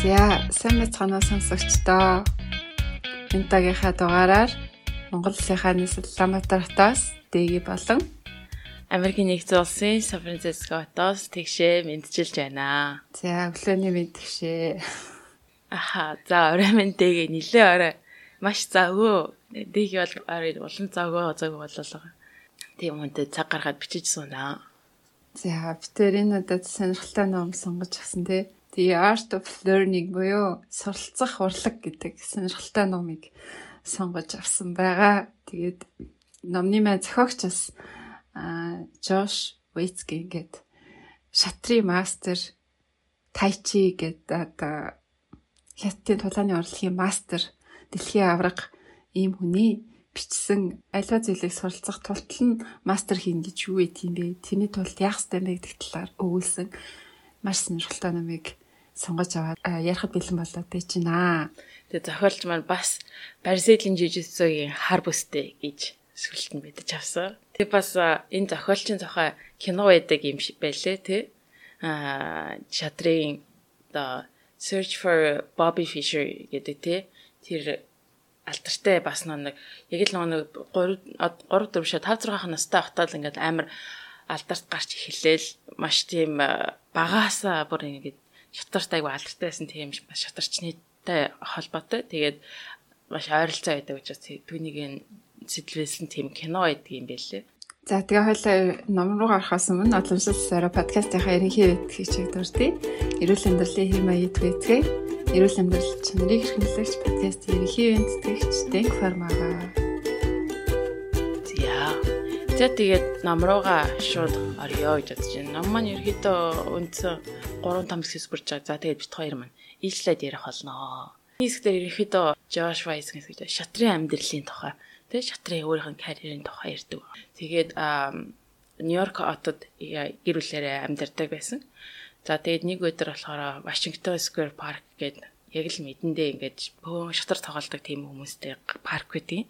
За сайн мэцгаанаа сонсогчдоо. Энэ тагийнхаа дугаараар Монгол улсынхаа нийслэл Улаанбаатар-хотоос дэги болон Америкийн нэгдсэн улсын Сан Франциско хотоос тэгшээ мэдчилж байна. За өглөөний мэдгшээ. Аха за орой минь дэги нилээ орой. Маш завгүй. Дэги бол орой улан завгүй завгүй боллоо. Тийм үнтэй цаг гаргаад бичиж сунаа. За битэр энэ удаад сонирхолтой ном сонгож авсан тий. The Art of Learning буюу суралцах урлаг гэдэг сонирхолтой номыг сонгож авсан байгаа. Тэгээд номны маань зохиогч бас Жош Вейтсги ингээд шатрын мастер тайчи гэдэг одоо хятадын тулааны урлагийн мастер дэлхийн авраг ийм хүний бичсэн аливаа зүйлийг суралцах тултал нь мастер хийн гэж юу вэ тийм бэ? Тэрний тулд яах ёстой бэ гэдэг талаар өгүүлсэн маш сонирхолтой номыг сонгож аваад ярихад бэлэн болоод байж байна. Тэгээ зохиолч маань бас Барселон жижигсогийн хар бүстэй гэж сүлт нь мэдэж авсан. Тэгээ бас энэ зохиолчийн зохио кино байдаг юм шиг байлээ тий. Аа шатрын the Search for Bobby Fischer гэдэг тий. Тэр алтартай бас нэг яг л нэг 3 3 4 5 6 настай хатаал ингээд амар алдарт гарч эхэлээл маш тийм багаасаа бүр ингээд шатарт айгу алдартай байсан тийм бас шатарчнытай холбоотой. Тэгээд маш ойролцоо байдаг учраас түүнийг сэтлвэсэн тийм кино байдаг юм байлээ. За тэгээ хоёлаа ном руу гарахаас өмнө Одломшил сараа подкастынхаа ерөнхий эд хийчийг дурдъя. Эрүүл амьдралын хэм маяг твэтгэе. Эрүүл амьдрал чанарыг хэрхэмлэгч подкаст ерөнхий тэтгэгч Denk Pharma-га. За тэгээд ном руугаа шууд орё гэж бодож байна. Ном маань ерөөдөө үндсэн 3 5 хэсгээс бүрж байгаа. За тэгээд бит хоёр маань ижлээд ярих болно. Хэсгээр ерөөдөө Josh Weiss гэдэг шатрын амьдралын тухай тэг шатрын өөрийнх нь карьерийн тухай ярьдаг. Тэгээд Нью-Йорк хотод гэр бүлээрээ амьдардаг байсан. За тэгээд нэг өдөр болохоор Washington Square Park гэдэг яг л мэдэндээ ингээд бөөн шатар тоглодог тийм хүмүүстэй парк байдгийг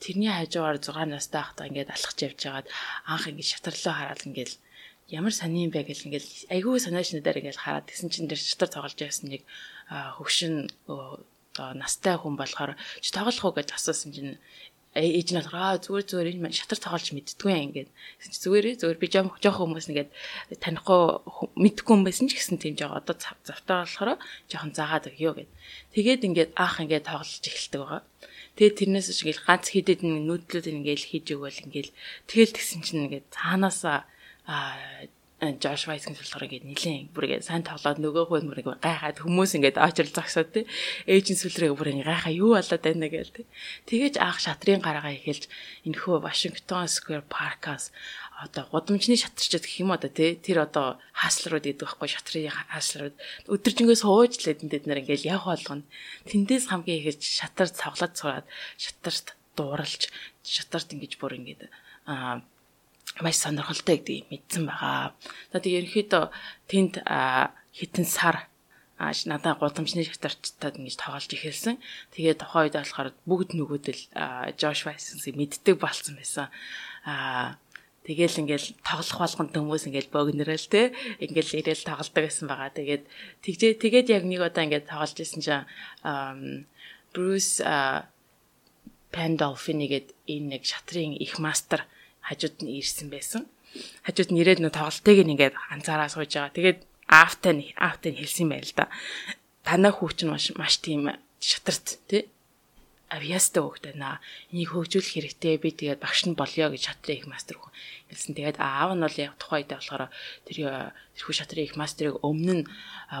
тэрний хажуугаар 6 настай хата ингээд алхаж явж байгаад анх ингээд шатарлаа хараад ингээд ямар сони юм бэ гэл ингээд айгүй санаачнуудаар ингээд хараад тэгсэн чинь тэр шатар тоглож байсан нэг хөвшин настай хүн болохоор чи тоглох уу гэж асуусан чинь ээж нь болохоор зүгээр зүгээр энэ шатар тоглож мэддгүй юм ингээд зүгээрээ зүгээр би жоох хүмүүс нэгээд танихгүй мэдгүй юм байсан ч гэсэн тийм жоо одоо завтаа болохоор жоохон заагаад өгөө гэд. Тэгээд ингээд аах ингээд тоглож эхэлдэг байгаа. Тэгээд тэрнээс ч ингээл ганц хідэд нүүдлүүд ингээл хийж өгөөл ингээл тэгэл тэгсэн чинь ингээд цаанаасаа Josh Weiss-ийн болохоор ингээд нилээн бүр ингээд сайн тоглоод нөгөө хүн бүр ингээд гайхаад хүмүүс ингээд очрол зогсоод тий ээжийн сүлрээ бүр ингээд гайхаа юу болоод байна гээл тий. Тэгэж аах шатрын гараагаа эхэлж энэхүү Washington Square Park-аас одоо гудамжны шатарчд гэх юм одоо тий тэр одоо хаасларууд гэдэг байхгүй шатрын хаасларууд өдөржингөө сууж лээд энэ нар ингээд яг болгоно тэндээс хамгийн ихэж шатар цавглаад цураад шатарт дууралж шатарт ингэж бүр ингээд аа маш сонирхолтой гэдгийг мэдсэн байгаа. За тэг ерөнхийдөө тэнд хитэн сар ааш надаа гудамжны шатарчтад ингэж тоглож эхэлсэн. Тэгээд тухайн үед болохоор бүгд нөгөөдөл Josh Weiss-ийг мэддэг болсон байсан. Аа Тэгэл ингээл тоглох болгонд хүмүүс ингээл богнорол те ингээл ирээл тоглолдог байсан байгаа. Тэгээд тэгжээ тэгээд яг нэг удаа ингээд тоглож исэн чинь Bruce Pandolfini гээд энэ нэг шатрын их мастер хажууд нь ирсэн байсан. Хажууд нь ирээд нөө тоглолтыг ингээд анзаараа сууж байгаа. Тэгээд аавтай нь аавтай нь хэлсэн байл да. Танаа хүүч нь маш маш тийм шатарт тий авьяастай хөөхтэй наа. Энийг хөгжүүлэх хэрэгтэй. Би тэгээд багш нь болёо гэж шатрын их мастер хүн хэлсэн. Тэгээд аав нь бол яг тухайн үедээ болохоор тэр тэрхүү шатрын их мастерыг өмнө нь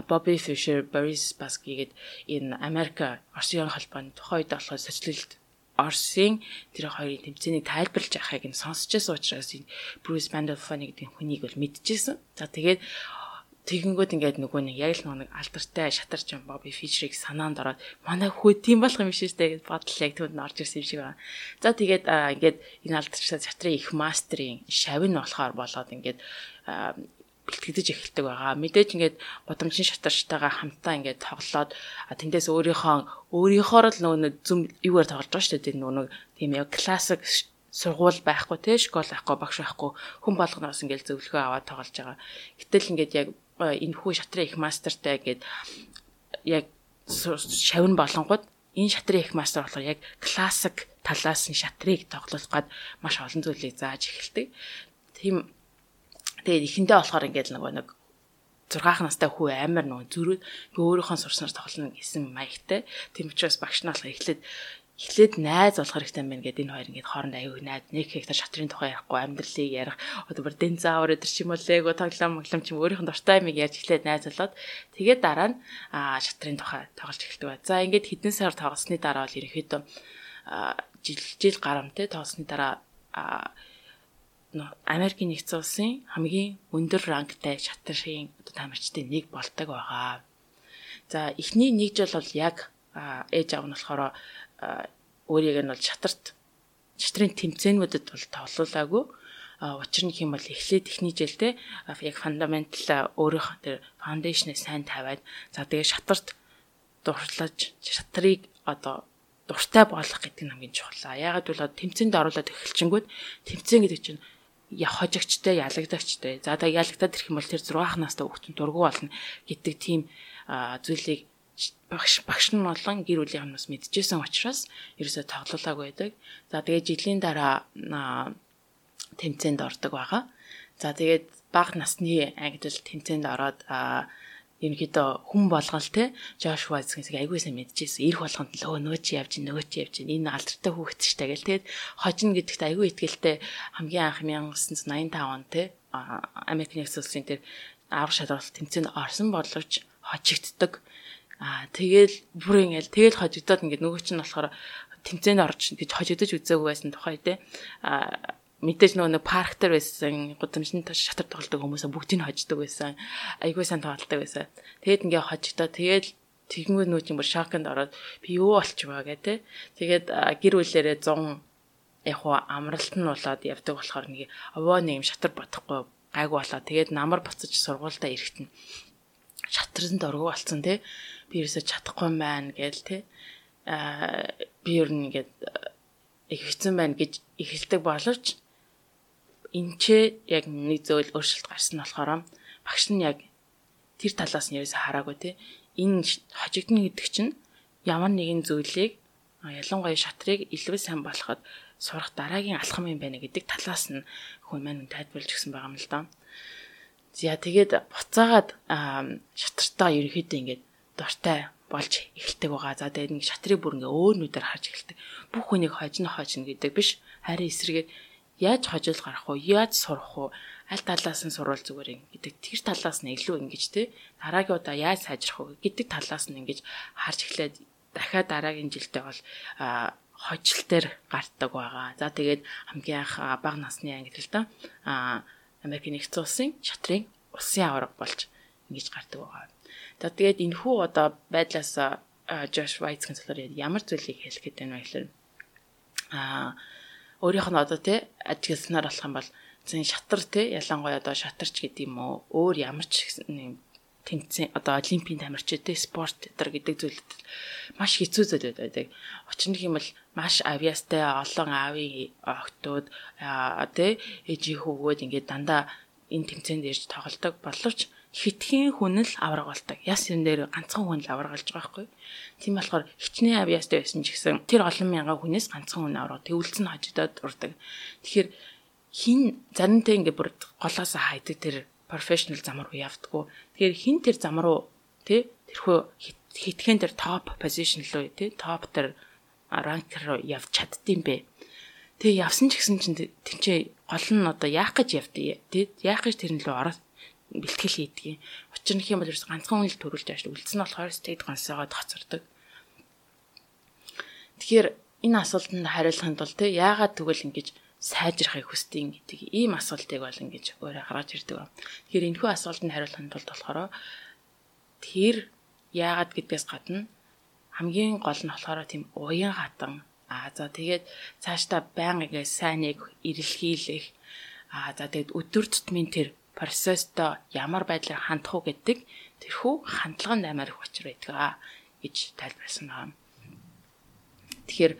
Bobby Fischer, Boris Spassky гээд энэ Америк Оросын холбооны тухайн үедээ болохоор социалист Орсын тэр хоёрын тэмцээнийг тайлбарлаж байхыг нь сонсч байсан учраас энэ Bruce Pandolfini гэдэг хүнийг бол мэдчихсэн. За тэгээд тэгэнгүүт ингээд нөгөө нэг яг л нэг алдартай шатарч юм Bobby Fischer-ыг санаанд ороод манай хүү тийм болох юм үү гэж бодол яг түүнд орж ирсэн юм шиг байна. За тэгээд ингээд энэ алдартай шатрын их мастерын шавь нь болохоор болоод ингээд бэлтгэдэж эхэлдэг байгаа. Мэдээж ингээд гудамжин шатарчтайгаа хамтаа ингээд тоглоод тэндээс өөрийнхөө өөрийнхөө л нөгөө зүм юугаар тоглож байгаа шүү дээ. Нөгөө тийм яг классик сургууль байхгүй те школ байхгүй багш байхгүй хүн болгоноос ингээд зөвлөгөө аваад тоглож байгаа. Гэтэл ингээд яг энэ хүү шатрын их мастертай ингээд яг шавн болонгууд энэ шатрын их мастер болохоор яг классик талаас нь шатрыг тоглох гад маш олон зүйлийг зааж эхэлдэг. Тийм тэгээд эхэндээ болохоор ингээд нөгөө нэг 6 настай хүү амар нөгөө зүрүүд өөрийнхөө сурснаар тоглоно гэсэн маягтай. Тийм учраас багш нь болохоор эхлээд эхлээд найз болох хэрэгтэй байна гэдэг энэ хоёр ингээд хооронд аюу найз нэг хектар шатрын тухай ярихгүй амьдралыг ярих одоо бүр динзавр өдр ч юм уу лего тоглоом моглом ч юм өөрийнх нь дуртай юмыг ярьж эхлээд найз болоод тэгээд дараа нь шатрын тухай тоглож эхэлдэг ба. За ингээд хэдэн сар тоглосны дараа бол ерөнхийдөө жил жил гарамтай тоглосны дараа Америкийн нэгдсэн улсын хамгийн өндөр рангтай шатрын одоо тамирчдын нэг болдог байгаа. За эхний нэг жил бол яг ээж аав нь болохоор өөрийг нь бол шатарт шатрын тэмцээнүүдэд бол тоглоулаагүй. Учир нь хэм бол эхлээд эхний жилдээ яг фундаментал өөрийнх тэр фаундейшныг сайн тавиад за тэгээ шатарт дурлаж шатрыг одоо дуртай болгох гэдэг нь хамгийн чухал. Яагаад бол тэмцээнд оруулаад эхэлчингүүд тэмцээн гэдэг чинь хожигчтэй ялагдагчтай. За тэгээ ялагдаад ирэх юм бол тэр 6 настай хүүхдэн дургу болно гэдэг тийм зүйлийг багш багш нь болон гэр бүлийн хүмүүс мэдчихсэн учраас ерөөсөө тоглоулаагүй байдаг. За тэгээд жилийн дараа тэмцээнд ордог байгаа. За тэгээд бага насны ангидл тэмцээнд ороод ерөнхийдөө хүн болгол те Жош Вайс гэсэн айгүй сайн мэдчихсэн. Ирэх болгонд л өө нөө чи явж нөө чи явж энэ алдартай хүүхэд ч тагээл тэгээд хожин гэдэгт айгүй ихтгэлтэй хамгийн анх 1985 он те Америк нэгдсэн улсын тэр аврах шалралт тэмцээнд орсон боловч хожигддаг Аа тэгэл бүр ингээл тэгэл хожигдоод ингээд нөгөө чинь болохоор тэмцээнд орж гэж хожигдож үзээгүй байсан тухай те. Аа мэдээж нөгөө нэг парк дээр байсан гудамжны шатар тоглодог хүмүүсээ бүгдийг хождог байсан. Айгүй сайн тоглодог байсан. Тэгээд ингээ хожигдоо тэгээд тэгэнгүүт нүү чинь бүр шоконд ороод би юу болчихваа гэ тэ. Тэгээд гэр бүлэрээ 100 яг уу амралт нь болоод явдаг болохоор нэг овоо нэг юм шатар бодохгүй гайгүй болоо. Тэгээд намар буцаж сургуультай ирэхтэн шатарнд оргоо болцсон те би ерөөсө чадахгүй маань гээл те аа би ер нь ингээд их хэцэн байна гэж эхэлдэг боловч энэ ч яг нэг зөвл өөрчлөлт гарсан болохоор багш нь яг тэр талаас нь ерөөсө хараагүй те энэ хожигдно гэдэг чинь ямар нэгэн зүйлийг ялангуяа шатрыг илүү сайн болоход сурах дараагийн алхам юм байна гэдэг талаас нь хүн маань тайлбарлаж өгсөн байгаа юм л да. За тэгээд буцаагаад шатартаа ерөөхдөө ингээд дуртай болж эхэлдэг байгаа. За тэгээд нэг шатрыг бүр ингээ өөр нүдээр харж эхэлдэг. Бүх хүнийг хожно хожно гэдэг биш. Харин эсрэгээр яаж хожил гарах вэ? Яаж сурах вэ? Аль талаас нь сурвал зүгээр юм гэдэг тэр талаас нь илүү ингэж те дараагийн удаа яаж сайжрах вэ гэдэг талаас нь ингэж харж эхлээд дахиад дараагийн жилдээ бол хожил дээр гартдаг байгаа. За тэгээд хамгийн анх бага насны англи л да Америкийн нэгдсэн улсын шатрын улсын аварга болж ингэж гардаг байгаа. За тэгээд энэ хүү одоо байдлаас Josh White-ийн цолоор ямар зүйлийг хэлэх байна вэ гэхээр аа өөрийнх нь одоо тий ажигласнаар болох юм бол зэн шатар тий ялангуяа одоо шатарч гэдэг юм уу өөр ямар ч тэмцээн одоо олимпийн тамирчид тий спорт төр гэдэг зүйлд маш хэцүү зүйл байдаг. Очин гэх юм бол маш авьяастай олон аавын охтууд тий ээжийн хөвгүүд ингээд дандаа энэ тэмцээнд ирж тоглодог боловч хитгэн хүн л авраг болдог. Яс юм дээр ганцхан хүн л аврагалж байгаа байхгүй. Тийм болохоор хичнээн авьяастай байсан ч гэсэн тэр олон мянган хүнээс ганцхан хүн авраг төвлөсөн хожидод урдаг. Тэгэхээр хин заримтай ингээ бүр голоос хайдаг тэр профешнл зам руу явдггүй. Тэгэхээр хин тэр зам руу тий тэрхүү хитгэн тэр топ позишн руу тий топ тэр ранк руу явж чаддсан бэ. Тэгээ явсан ч гэсэн чинь тэнцээ гол нь одоо яах гэж явдээ тий яах гэж тэрэн лөө ороод бэлтгэл хийдэг. Учир нь юм бол ерөөс ганцхан хүн л төрүүлж ааш үлдсэн болохоор state гонсоогоо тоцордог. Тэгэхээр энэ асуултанд хариулахын тулд те яагаад тэгвэл ингэж сайжрахыг хүсдэг гэдэг ийм асуултыг бол ингэж өөрөө гаргаж ирдэг. Тэгэхээр энэхүү асуултанд хариулахын тулд болохоор тэр яагаад гэдгээс гадна хамгийн гол нь болохоор тийм уян хатан аа за тэгээд цаашдаа байнгын сайныг ирэлхийлэх аа за тэгээд өдөр тутмын тэр процессто ямар байдлаар хандах уу гэдэг тэрхүү хандлаганд амар их учир байдаг гэж тайлбарласан байна. Тэгэхээр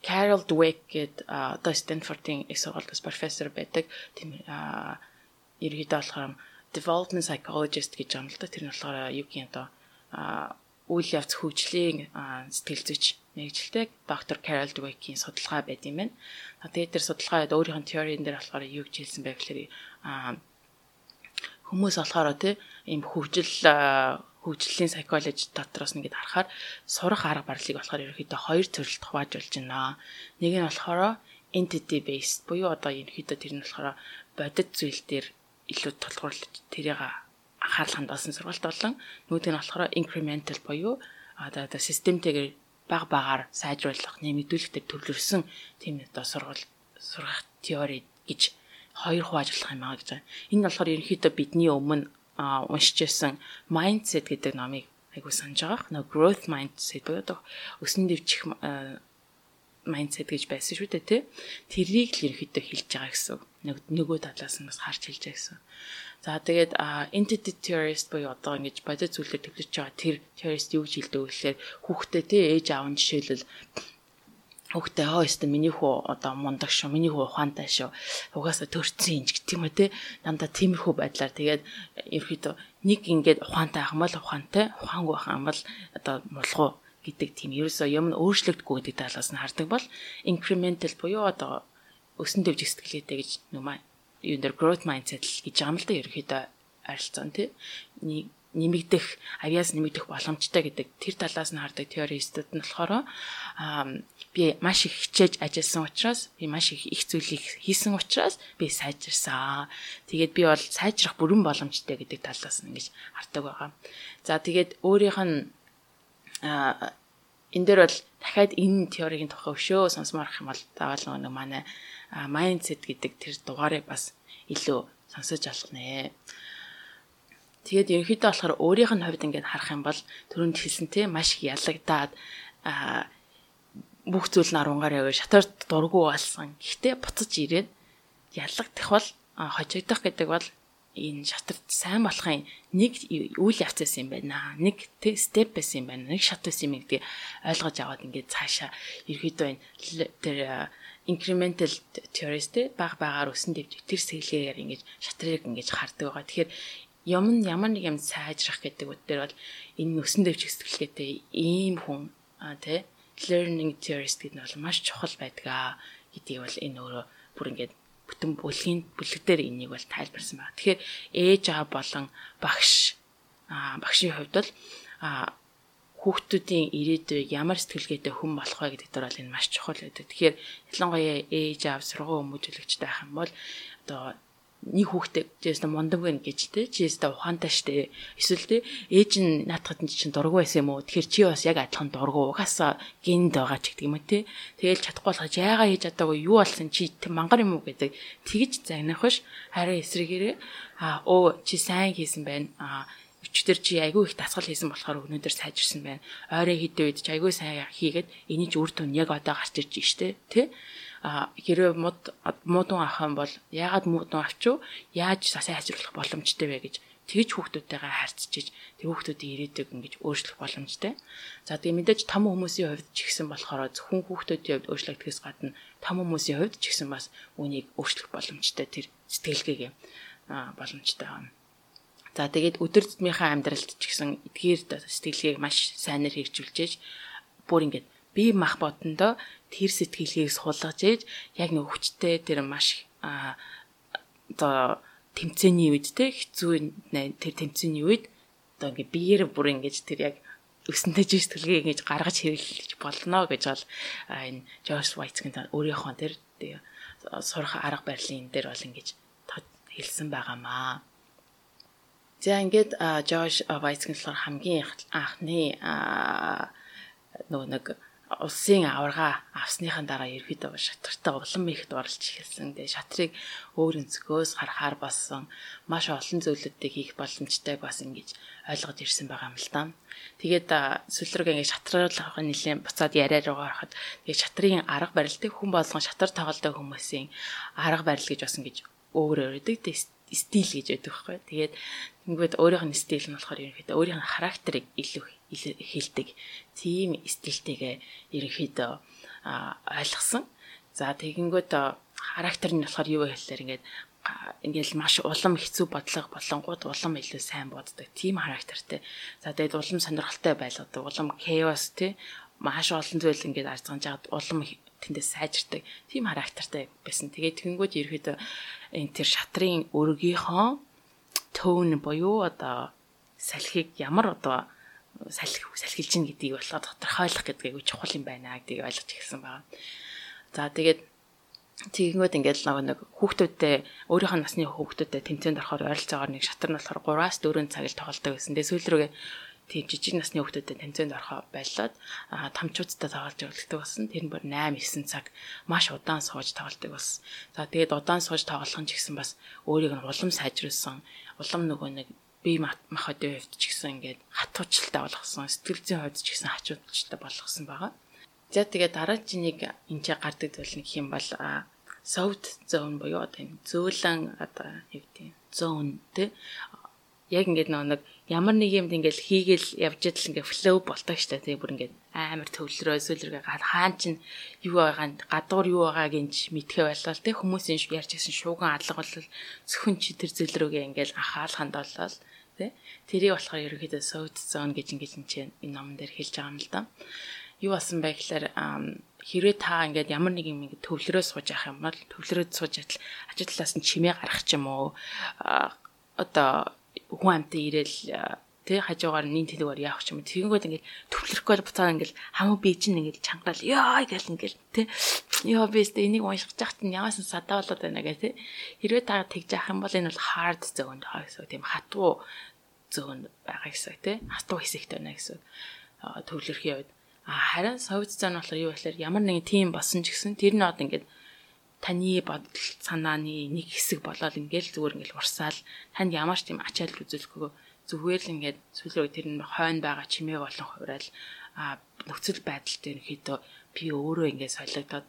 Carol Dweck гэдэг одоо Stanford-ийн их сургуулийн профессор байдаг. Тийм ерөөдөө болохоор development psychologist гэж юм л да. Тэр нь болохоор юу юм одоо үйл явц хөгжлийн сэтгэл зүйч мэрэгжилтэй доктор Carol Dweck-ийн судалгаа байд юм байна. Тэгээд тэр судалгаад өөрийнх нь теорийн дээр болохоор юу гэж хэлсэн бэ гэхээр хүмүүс болохоор тий ийм хөгжил хөгжлийн psychology дотроос нэгэд харахаар сурах арга барилыг болохоор ерөөхдөө хоёр төрөлд хуваажуулж байна. Нэг нь болохоор entity based буюу одоо ерөөхдөө тэр нь болохоор бодит зүйл дээр илүү тулгуурлаж тэрийг анхаарал хандуулсан сургалт болон нөгөөд нь болохоор incremental буюу одоо одоо системтэйгээр баг багаар сайжруулах, нэмэгдүүлэх төр төрлөрсөн тийм одоо сургал сургах теори гэж хоёр хуваажлах юм аа гэж байна. Энэ болохоор ерөнхийдөө бидний өмнө уншиж байсан mindset гэдэг номыг айгуу санаж байгаа. Нөө growth mindset буюу одоо өсөн дэвчих mindset гэж байсан шүү дээ тий. Тэрийг л ерөнхийдөө хэлж байгаа гэсэн. Нөгөө талаас нь бас харж хэлж байгаа гэсэн. За тэгээд entity theorist буюу одоо ингэж бодит зүйлээр төвлөрч байгаа тэр theorist юу гэж хэлдэг вэ гэхээр хүүхдээ тий ээж аав нь жишээлбэл Хүүхдээ хоо өстө миний хүү одоо мундаг шүү. Миний хүү ухаантай шүү. Угаасаа төрцөн инж гэх юм уу те. Дандаа тиймэрхүү байдлаар тэгээд ерөөхдөө нэг ингээд ухаантай ах юм бол ухаантай, ухаангүй ах юм бол одоо мулгуу гэдэг тийм ерөөсөө юм өөрчлөгдөхгүй гэдэг талаас нь хардаг бол incremental буюу одоо өсөн дэвж сэтгэлгээтэй гэж нүмаа юун дээр growth mindset л гэж байгаа юм л да ерөөхдөө арилцсан тий нэмэгдэх авиас нэмэгдэх боломжтой гэдэг тэр талаас нь хардаг теористууд нь болохоор би маш их хичээж ажилласан учраас би маш их их зүйлийг хийсэн учраас би сайжирсан. Тэгээд би бол сайжрах бүрэн боломжтой гэдэг талаас нь ингэж хардаг байгаа. За тэгээд өөрийнх нь энэ дээр бол дахиад энэ теорийн тухай өшөө сонсомоор их юм бол заавал нэг манай mindset гэдэг тэр дугаарыг бас илүү сонсож алах нэ. Тэгээд ерөнхийдөө болохоор өөрийнх нь хувьд ингээд харах юм бол түрүүнд хэлсэн те маш их ялагдаад бүх зүйл нь арунгаар яваа шатарт дургу болсон. Гэхдээ буцаж ирээд ялагдах бол хожигдох гэдэг бол энэ шатарт сайн болохын нэг үйл явц байсан юм байна. Нэг степ байсан юм байна. Нэг шат байсан юм гэдгийг ойлгож аваад ингээд цаашаа ерөөдөө энэ тэр incremental theories те баг багаар өсөн дэвж тэр сэлгээр ингэж шатрыг ингэж хардаг байгаа. Тэгэхээр юм нь ямар нэг юм сайжрах гэдэг үгээр бол энэ өсөн дэвж сэтгэлгээтэй ийм хүн те learning theorist гэдэг нь бол маш чухал байдаг гэдгийг бол энэ өөрөө бүр ингээд бүтэн бүлгийн бүлэг дээр энийг бол тайлбарсан байна. Тэгэхээр ээж аа болон багш а багшийн хувьд бол а хүүхдүүдийн ирээдүйг ямар сэтгэлгээтэй хүн болох вэ гэдэг дээр бол энэ маш чухал байдаг. Тэгэхээр ялангуяа ээж аав сургууль хүмүүжүүлэгчтэй байх юм бол одоо нэг хүүхдээ чиээс мундаг байна гэж те чиээс ухаантай штэ. Эсвэл те ээж нь наадахад чинь дургу байсан юм уу? Тэгэхээр чи бас яг адилхан дургу угаасаа гинд байгаа ч гэдэг юм уу те. Тэгэл чадахгүй болохож яагаа хийж чадаагүй юу болсон чи мангар юм уу гэдэг тэгж загнах биш. Харин эсрэгээрээ а оо чи сайн хийсэн байна. А өчтөр чи айгүй их дасгал хийсэн болохоор өнөөдөр сайжирсан байна. Ойрын хідэ үед чи айгүй сайн хийгээд эний ч үр дүн яг одоо гарч ирж штэ тий. А хэрвээ мод муудун юм бол яагаад муудун авчив? Яаж сайн ажиглах боломжтой вэ гэж тэгж хүүхдүүдтэйгээ харьцчиж тэр хүүхдүүдийн ирээдүйг ингэж өөрчлөх боломжтой. За тэгээ мэдээж том хүмүүсийн хувьд ч ихсэн болохоор зөвхөн хүүхдүүдийн хувьд өөрчлөгдөхөөс гадна том хүмүүсийн хувьд ч ихсэн бас үнийг өөрчлөх боломжтой тэр сэтгэлгээгээ боломжтой байна. За тэгээд өдөр тутмынхаа амьдралд ч гэсэн эдгээр сэтгэлгээг маш сайнэр хэрэгжүүлж бүр ингээд би мах бодондоо тэр сэтгэлгээг суулгаж ээж яг нэг хүчтэй тэр маш а одоо тэмцээний үед те хэцүү тэр тэмцээний үед одоо ингээ биеэр бүр ингэж тэр яг өсөнтэй жиш сэтгэлгээ ингэж гаргаж хэрэглэж болно гэж бол энэ Джордж Вайтгийн өөрийнхөө тэр сурах арга барилын дээр бол ингэж хэлсэн байгаамаа. За ингээд Жош Вайцгийн болохоор хамгийн анхны нөгөө нэг улсын аварга авсныхан дараа ерөөдөө шатартай улам ихэд оролж эхэлсэн. Тэгээ шатрыг өөр өнцгөөс харахаар болсон маш олон зүйлүүдийг хийх боломжтой бас ингэж ойлгож ирсэн байгаа юм л да. Тэгээд сүлрэг ингэ шатруулах нэлээд буцаад яриа руу ороход тэгээ шатрын арга барилтыг хүн болгон шатар тоглодог хүмүүсийн арга барил гэж бас ингэж өөр өөрөдөг стил гэж яддаг байхгүй. Тэгээд ингээд өөрийнх нь стил нь болохоор ерөнхийдөө өөрийнх нь характерыг илүү хэлдэг. Тийм стилтэйгээ ерөнхийдөө ойлгосон. За тэгэнгүүт характер нь болохоор юу вэ гэхээр ингээд ингээл маш улам хэцүү бодлого болонгууд улам илүү сайн боддог. Тим характертэй. За тэгээд улам сонирхолтой байлгадаг. Улам chaos тий маш олон зүйл ингээд арзгаж жаад улам тэндээс сайжирдаг. Тим характертай байсан. Тэгээд тэгэнгүүт ерөөдөө энэ тэр шатрын өргийнхөө тон буюу одоо салхийг ямар одоо салхи салхилж ийн гэдгийг болохоор тодорхойлох гэдгийг чухал юм байна гэдгийг ойлгож ирсэн байна. За тэгээд Тэгэнгүүт ингээд нэг хүүхдүүдтэй өөрийнх нь насны хүүхдүүдтэй тэмцээнд орохоор ойролцоогоор нэг шатар нь болохоор 3-аас 4 цаг л тоглолдог гэсэн. Тэгээ сүүл рүүгээ тийм жижиг насны хүүхдүүдэд тэмцээнд орохоо болоод тамчуудтай тоглож явуулдаг болсон. Тэр нь бүр 8 9 цаг маш удаан сууж тоглолдог болсон. За тэгээд удаан сууж тоглох нь ч гэсэн бас өөрийг нь улам сайжруулсан. Улам нөгөө нэг бие махбодын хувьд ч гэсэн ингээд хатуучилтай болгосон. Сэтгэл зүйн хувьд ч гэсэн хачуучилтай болгосон байгаа. За тэгээ дараагийн нэг энэ ч гардаг зүйл нэг юм бол soft zone буюу одоо юм зөөлөн одоо юу гэдэг zone тий яг ингээд нэг ямар нэг юмд ингээд хийгээл явж идэл ингээд флоу болдог штэ. Тий бүр ингээд амар төвлөрөө сүлэргээ хаан чин юу байгаа гадуур юу байгааг инж мэдхэ байлаа тий хүмүүсийн ярьж гэсэн шууган адлага бол зөвхөн чи тэр зэлрүүгээ ингээд анхаал хандуулаад тий тэрийг болохоор ерөөхдөө soft zone гэж ингээд энэ номон дээр хэлж байгаа юм л да юу басан бэ гэхээр хэрвээ та ингээд ямар нэг юм ингээд төвлөрөө сууж явах юм бол төвлөрөөд сууж ятал ажил талаас нь чимээ гарах ч юм уу одоо хүн амтай ирээл тэ хажуугаар нин тэлгээр явах юм. Тэгэнгүүт ингээд төвлөрөхгүй буцаа ингээд хамаа би чинь ингээд чангараал ёо гэл ингээд тэ. Ёо би өстө энийг уншиж яхад нь ямаас садаа болоод байна гэх тэ. Хэрвээ та тэгж явах юм бол энэ бол hard zone байгаа гэсэн тийм хатуу зөөн байгаа гэсэн тэ. Хатуу хэсэгт байна гэсэн төвлөрхийн үед. А харин совет зан болохоор юу гэхээр ямар нэгэн тим болсон ч гэсэн тэр нь одоо ингээд таны бодол санааны нэг хэсэг болоод ингээл зүгээр ингээл урсаал танд ямар ч тийм ачаал үзүүлэхгүй зүгээр л ингээд сүүлийн тэр нь хойно байгаа чимээ болон хураал а нөхцөл байдал дээр хэд би өөрөө ингээд солигдоод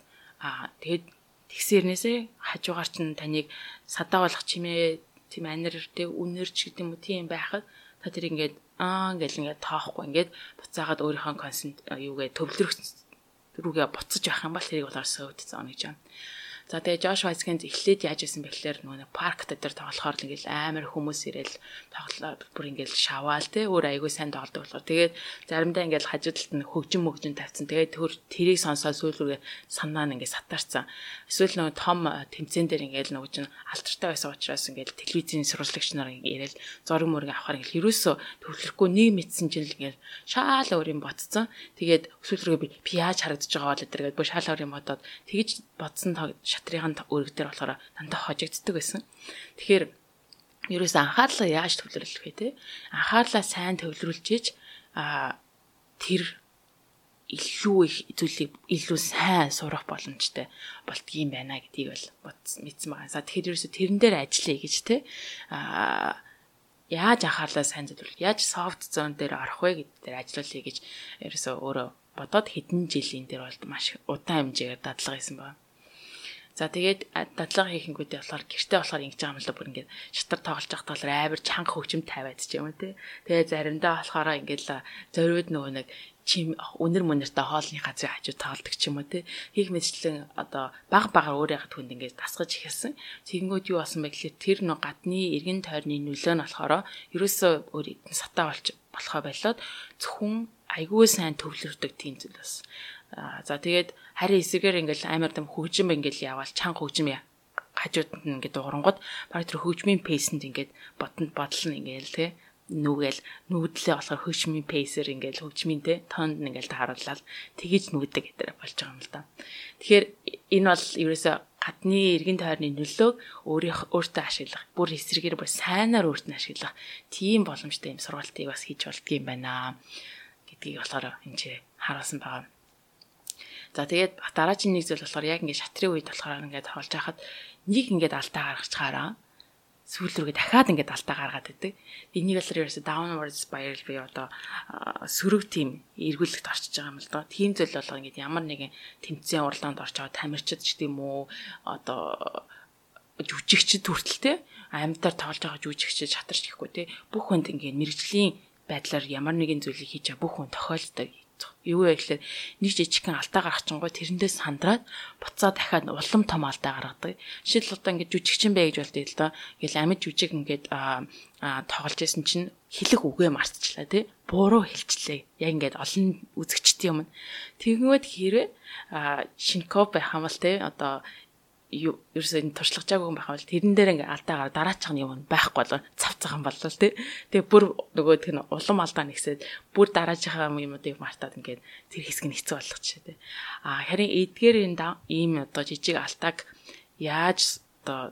тэгэд тэгсэрнээсээ хажуугаар чинь таныг садаа болох чимээ тийм анир тэг үнэрч гэдэг юм уу тийм байхад та тэр ингээд аа гэл ингээд тоохгүй ингээд буцаагаад өөрийнхөө консент юугээ төвлөрөх рүүгээ буцаж явах юм бол тэрийг болоор сөвд зоно гэж байна. За тэгээ Жош Вайсгенд эхлээд яаж исэн бэхлээр нөгөө паркт дээр тоглохоор л ингээл амар хүмүүс ирээл тоглоо бүр ингээл шаваал те өөр айгүй сайн тоглодог болохоор тэгээд заримдаа ингээл хажуудалд нь хөгжин мөгжин тавьсан. Тэгээд төр тэрийг сонсоод сүүлрүүгээ санаа нь ингээд сатаарсан. Эсвэл нөгөө том тэмцээн дээр ингээл нөгөө чинь алтартай байсан учраас ингээл телевизийн сурвалжлагч нар ирээл зураг мөрөг авахаар ингээл ерөөсөө төвлөрөхгүй нэг мэдсэн чинь л ингээл шаал өөр юм ботцсон. Тэгээд сүүлрүүгээ би яаж харагдаж байгаа бол гэдэг бүр шаал өөр юм бодоод тэгж бодсон шатрын өрг дээр болохоор дандаа хожигддаг байсан. Тэгэхээр ерөөс анхаарлаа яаж төвлөрүүлэх вэ те? Анхаарлаа сайн төвлөрүүлж иж а тэр илүү их зүйлийг илүү сайн сурах боломжтой болдгийм байна гэдгийг бол мэдсэн байгаа. За тэгэхээр ерөөсө тэрэн дээр ажиллая гэж те а яаж анхаарлаа сайн зөвлөх яаж soft zone дээр орох вэ гэдэг дээр ажиллая гэж ерөөсө өөрөө бодоод хэдэн жилийн дээр бол маш удаан хэмжээгээр дадлага хийсэн байна. За тэгээд дадлага хийхэнгүүтээ болохоор гэртээ болохоор ингэж байгаа юм л бүр ингээд шатар тоглож байхдаа болохоор амар чанга хөгжим тавиад ч юм уу тий. Тэгээд заримдаа болохоор ингээд л зориуд нөгөө нэг чим өнөр мөнөртэй хоолны газрын хажуу таалдаг ч юм уу тий. Хийх мэтлэн одоо баг багаар өөрийнхөө түнд ингээд дасгаж ихэлсэн. Тэгэнгүүт юу болсон бэ гэхэлэр тэр нөө гадны эргэн тойрны нөлөө нь болохоор ерөөсөө өөр сатаа болж болохоо болоод зөвхөн айгүй сайн төвлөрдөг тийм зүйл бас За тэгээд харин эсэгээр ингээл амар дэм хөгжим ингээл яваал чанга хөгжим хажууд нь ингээд дуурангууд баг тэр хөгжмийн пейсэнд ингээд ботонд бодол нь ингээл те нүгэл нүүдлээ болохоор хөгжмийн пейсер ингээл хөгжмийн те тоонд нь ингээл тааруулаад тгийж нүүдэг гэдэг болж байгаа юм л да. Тэгэхээр энэ бол ерөөсөө гадны эргэн тойрны нөлөөг өөрийнх өөртөө ашиглах, бүр эсрэгээр бүр сайнаар өөртөө ашиглах тийм боломжтой юм сургалтыг бас хийж болдгийм байна гэдгийг болохоор энэ харуулсан байгаа. За тэгээд дараагийн нэг зүйл болохоор яг ингээд шатрын үед болохоор ингээд тоглож байхад нэг ингээд алдаа гаргачаараа сүүл рүүгээ дахиад ингээд алдаа гаргаад байдаг. Энийг болохоор ерөөсө downward spiral буюу одоо сөрөг тим эргүүлэлт орчиж байгаа юм л доо. Тийм зүйл болоо ингээд ямар нэгэн тэмцээн урлаанд орж байгаа тамирчид ч гэдэм үү одоо жүжигчд хүртэл те амьдаар тоглож байгаа жүжигчд шатарч гэхгүй те бүх хүнд ингээд мэрэгжлийн байдлаар ямар нэгэн зүйлийг хийж байгаа бүх хүн тохиолддог бодох. Юу вэ гэхээр нэг жижигхэн алдаа гаргачингой тэрэндээс сандраад буцаа дахиад улам том алдаа гаргадаг. Жишээл одоо ингээд жүжигчин бай гэж болдгийг л доо. Ингээл амьд жүжиг ингээд тоглож исэн чинь хэлэх үгээ мартчихлаа тий. Буруу хэлчихлээ. Яг ингээд олон үзэгчдийн юм. Тэгэнгүүт хэрэг шинкоп байх юм бол тий одоо ерөөсөө энэ туршлагажаагүй юм байхаа бол тэрэн дээр ингээ алдаагаар дараачих нь юм байхгүй болоо цавцах юм болол тий. Тэгээ бүр нөгөөх нь улам алдаа нэгсээд бүр дараачихаа юмудыг мартаад ингээд тэр хэсэг нь хэцүү болгочихэ тий. А харин эдгээр энэ ийм одоо жижиг алдааг яаж одоо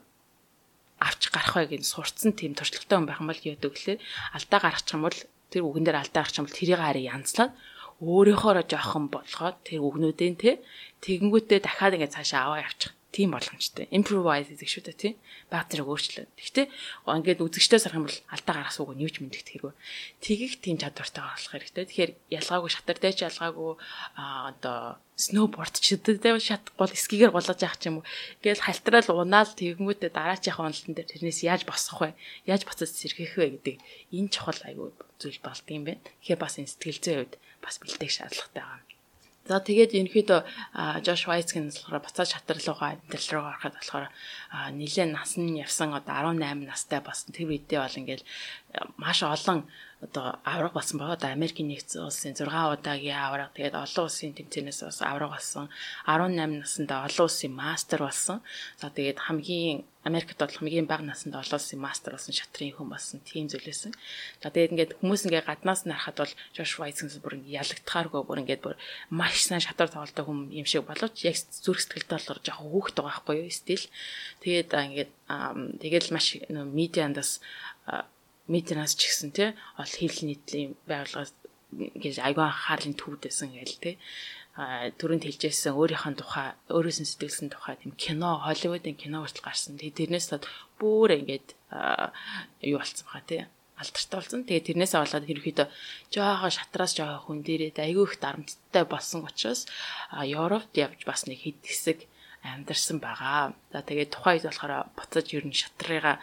авч гарах вэ гэж сурцсан тийм туршлагатай хүн байх юм бол яадаг гэхлээр алдаа гаргачих юм бол тэр үгэн дээр алдаа гарчих юм бол тэрийг хараа янзлаад өөрийнхоороо жоохон болгоод тэр үгнүүдийн тий тэгэнгүүтээ дахиад ингээд цаашаа аваа явчих тийм боломжтой. Improvise гэдэг шүү дээ тий. Баг зэрэг өөрчлөлт. Гэхдээ ингээд үзэгчтэй сарах юм бол алдаа гаргах үг нь юу ч мэддэг хэрэг. Тгийх тийм чадвартай болох хэрэгтэй. Тэгэхээр ялгаагүй шатартай ч ялгаагүй а одоо сноуборд ч гэдэг шат гол скигээр голож яах ч юм уу. Ингээл халтраал унаал тэгэнгүүтээ дараачих онолтон дээр тэрнээс яаж босох вэ? Яаж буцаж сэргийх вэ гэдэг энэ чухал айгүй зүйл болдгийм байна. Тэгэхээр бас энэ сэтгэл зүйн хувьд бас бэлтгэх шаардлагатай байгаа. За тэгээд ерөнхийдөө Жош Вайцгийн болохоор буцаад шатарлуугаа амьдрал руу ороход болохоор нэлээд нас нь явсан одоо 18 настай болсон. Тэр үедээ бол ингээл маш олон одоо авраг болсон байгаа. Одоо Америкийн нэгдсэн улсын 6 удаагийн авраг тэгээд олон улсын тэмцээнээс бас авраг болсон. 18 наснда олон улсын мастер болсон. За тэгээд хамгийн Америкт бол хамгийн бага наснд олон улсын мастер болсон шатрын хүн болсон. Тийм зүйлээсэн. За тэгээд ингээд хүмүүс ингээд гаднаас нь харахад бол Josh White-гийн бүр ялагдахааргүй бүр ингээд бүр маш сайн шатар тоглодог хүн юм шиг боловч яг зүрх сэтгэлдээ болохоор жоохон хөөхтэй байгаа байхгүй юу стил. Тэгээд ингээд тэгээд маш медиандас медианаас ч гэсэн тий ол хэл нийтлийн байгууллагаас гэж айгүй анхаарлын төвдөөсөн гээл тий төрөнд хэлжсэн өөрийнхөө тухай өөрөөс нь сэтгэлсэн тухай тийм кино Холливуудын кино хүртэл гарсан. Тэгээ тэрнээс тод бүр ингээд юу болцсон баха тий алдартай болсон. Тэгээ тэрнээсээ болоод ерөөхдөө жоохон шатраас жоохон хүн дээрээ айгүй их дарамттай болсон учраас Европт явж бас нэг хэд хэсэг амьдарсан байгаа. За тэгээд тухайн үед болохоор буцаж ер нь шатрыгаа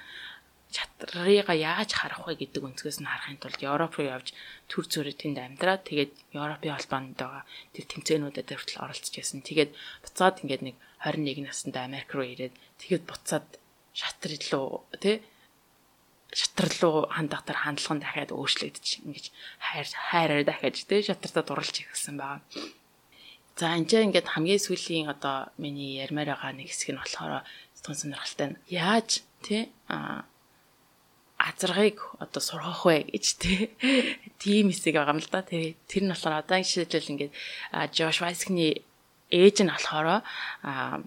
чатрыга яаж харах вэ гэдэг өнцгөөс нь харахын тулд Европ руу явж төр зөрөө тэнд амьдраад тэгээд Европын холбоонд байгаа тэр тэмцээнүүдэд хүртэл оролцож байсан. Тэгээд буцаад ингээд нэг 21 наснда Америк руу ирээд тэгээд буцаад шатар руу тий шатар руу хандах төр хандлага нь дахиад өөрчлөгдөж ингэж хайр хайраар дахиад тий шатартаа дурлж ирсэн байгаа. За энэ ч ингээд хамгийн сүүлийн одоо миний ярмаар байгаа нэг хэсэг нь болохоор тун сонирхолтой нь яаж тий а азаргыг одоо сургах вэ гэж тийм хэсэг байгаа юм л да. Тэр тэр нь болохоор одоо жишээлбэл ингээд Жош Вайскны ээж нь болохоор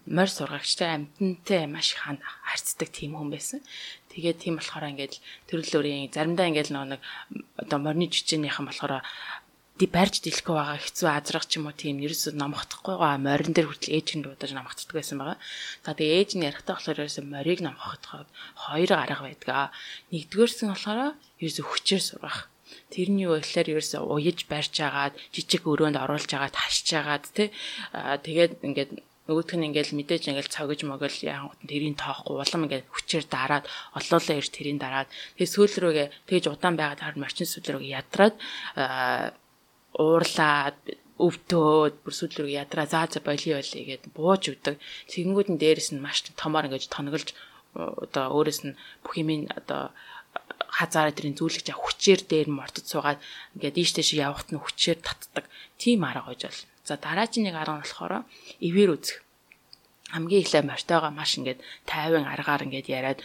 морь сургагчтай амтнтай маш их харьцдаг тийм хүн байсан. Тэгээд тийм болохоор ингээд төрөлөөрийн заримдаа ингээд нэг одоо морины жижигнийхэн болохоор барьж дэлэхгүй байгаа хэцүү азрах ч юм уу тийм ерөөсөө номхдохгүй байгаа морин дээр хүртэл ээж нь дуудаж номхддаг байсан байгаа. За тэгээ ээж нь ярихтаа болохоор ерөөсөө морийг номхдоход хоёр арга байдаг. Нэгдүгээрс нь болохоор ерөөсөө хүчээр сургах. Тэрний юу гэхээр ерөөсөө уяж барьж агаад жижиг өрөөнд оруулж агаад хашиж агаад тий тэгээд ингээд нөгөөх нь ингээл мэдээж ингээл цогж могол яан тэрийн тоохгүй улам ингээд хүчээр дараад олоолаа ирж тэрийн дараад тэгээ сүүл рүүгээ тэгж удаан байгаад харин мочин сүүл рүүгээ ядраад уурлаад өвтөөд бүр сүлрэг ядраа заа за боли боли гэд бууж өгдөг. Тэгэнгүүт нь дээрэс нь маш томоор ингэж тонголж одоо өөрөөс нь бүх юмын одоо хазаараа тэрийн зүйлгч хүчээр дээр мортод суугаад ингээд ийш тийш явахт нь хүчээр татдаг. Тийм арга гойж бол. За дараагийн нэг арга нь болохоор ивэр үзэх. Хамгийн ихлэ мортойгоо маш ингээд тайван аргаар ингээд яриад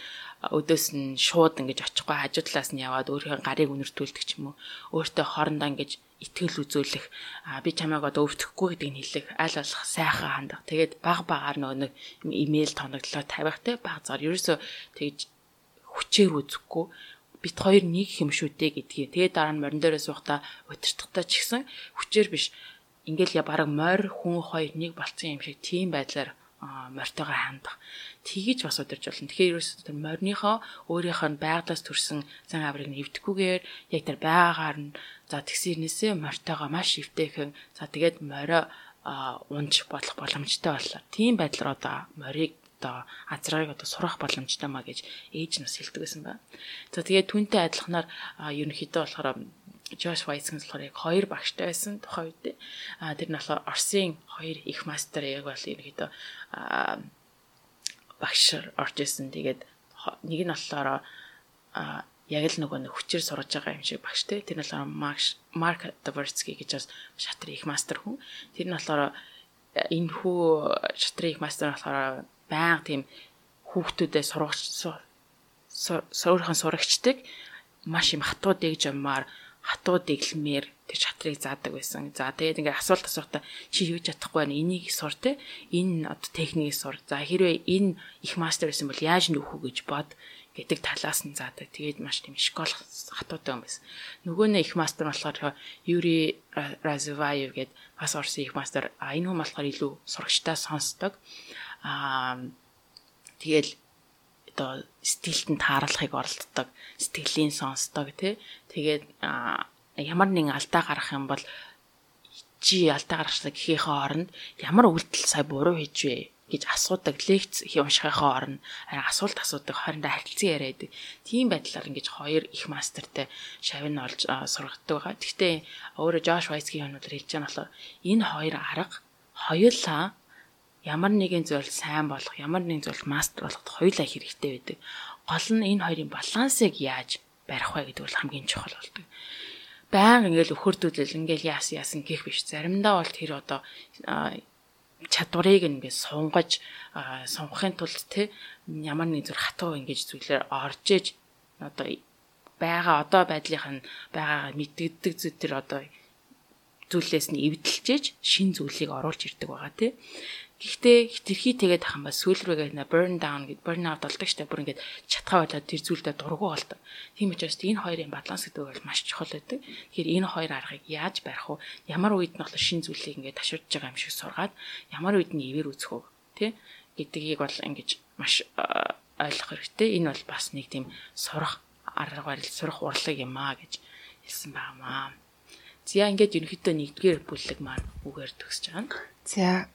өдөөс нь шууд ингэж очихгүй хажуу талаас нь яваад өөрийнхөө гарыг үнэртүүлдэг ч юм уу. Өөртөө хоорондоо ингэж итгэл үзүүлэх би чамайг одоо өвдөхгүй гэдгийг хэлэх аль болох сайхан хандах. Тэгээд баг багаар нөгөө нэг имэйл тоноглоо тавих те баг зар ерөөсөө тэгж хүчээр үзэхгүй бит хоёр нэг юм шүү дээ гэдгийг. Тэгээд дараа нь морин дээрээ суухта удирдахтаа ч гэсэн хүчээр биш. Ингээл я баг морь хүн хоёр нэг болцсон юм шиг тийм байдлаар морьтойгоо хандах. Тгийж бас удирж болно. Тэгэхээр ерөөсөө тэр морьныхоо өөрийнхөө байгалаас төрсэн зан аврыг нэвдэхгүйгээр яг тэр байгаагаар нь за тэгсэрнээсээ морьтойгоо маш өвтэйхэн за тэгээд морио унж болох боломжтой боллоо. Тийм байдлаар одоо морийг одоо азрыг одоо сурах боломжтой маа гэж ээж нь бас хэлдэг байсан ба. За тэгээд түнтэй адилханаар ерөнхийдөө болохоор Josh Weiss-ийн болохоор яг хоёр багштай байсан тухайн үед. А тэр нь болохоор Орсын хоёр их мастер яг бол ерөөдөө багш орж исэн. Тэгээд нэг нь болохоор яг л нөгөө нэг хүчээр сурж байгаа юм шиг багш те. Тэр нь болохоор Марк Дворцки гэж бас шатрын их мастер хүн. Тэр нь болохоор энэ хүү шатрын их мастер болохоор баян тийм хүүхдүүдэд сургагч суурхан сурагчдаг маш юм хатуудыг жамаар хатуу дэглэмээр тэр шатрыг заадаг байсан. За тэгээд ингээд асуулт асуухтаа чи юу чадахгүй байна? Энийг сур те. Энэ одоо техникийг сур. За хэрвээ энэ их мастер байсан бол яаж нөхөх гэж бод гэдэг талаас нь заадаг. Тэгээд маш тийм школ хатуутай юм байсан. Нөгөө нэг их мастер болохоор Юри Разуваев гээд бас Орсын их мастер. А энэ хүн болохоор илүү сурагчтай сонсдог. Аа тэгэл одоо стилтэнд тааруулахыг оролддог, сэтгэлийн сонсдог тий. Тэгээд ямар нэгэн алдаа гарах юм бол чи алдаа гаргахлаа гэхийнхээ оронд ямар үйлдэл сая буруу хийж вэ гэж асуудаг лекц уншихынхаа оронд асуулт асуудаг хоорондоо харилцан яриад. Тийм байдлаар ингэж хоёр их мастертай шавин олж сургадаг байгаа. Гэхдээ өөрөө Жош Вайсгийн юмнууд хэлж байгаа нь болохоор энэ хоёр арга хоёулаа ямар нэгэн зүйл сайн болох, ямар нэгэн зүйл мастер болоход хоёулаа хэрэгтэй байдаг. Гол нь энэ хоёрын балансыг яаж барих вэ гэдэг бол хамгийн чухал болдог. Баян ингээл өхөрдүүлэл ингээл яас яасан гэх биш. Заримдаа бол тэр одоо чадварыг ингээд сунгаж сунгахын тулд те ямар нэг зүр хатуу ингэж зүйлээр орж иж одоо байгаа одоо байдлынх нь байгаа мэддэг зүйл төр одоо зүйлээс нь эвдэлжээж шин зүйлийг оруулж ирдэг байгаа тий. Гэхдээ хитрхи тэгээд ах юм ба сүүлрүүгээ на burn down гэд burn out болдог штэ бүр ингээд чатгаа болоод тэр зүйлдээ дургу болдог. Тийм учраас энэ хоёрын баланс гэдэг бол маш чухал байдаг. Тэгэхээр энэ хоёр аргыг яаж барих вэ? Ямар үед нь болохоор шин зүйлийг ингээд таширж байгаа юм шиг сургаад ямар үед нь ивэр үүсэх вэ? Тэ гэдгийг бол ингэж маш ойлгох хэрэгтэй. Энэ бол бас нэг тийм сурах арга барил сурах урлаг юм аа гэж хэлсэн байнамаа. За ингээд ерөнхийдөө нэгдүгээр бүлэг маань үгээр төгсөж байгаа. За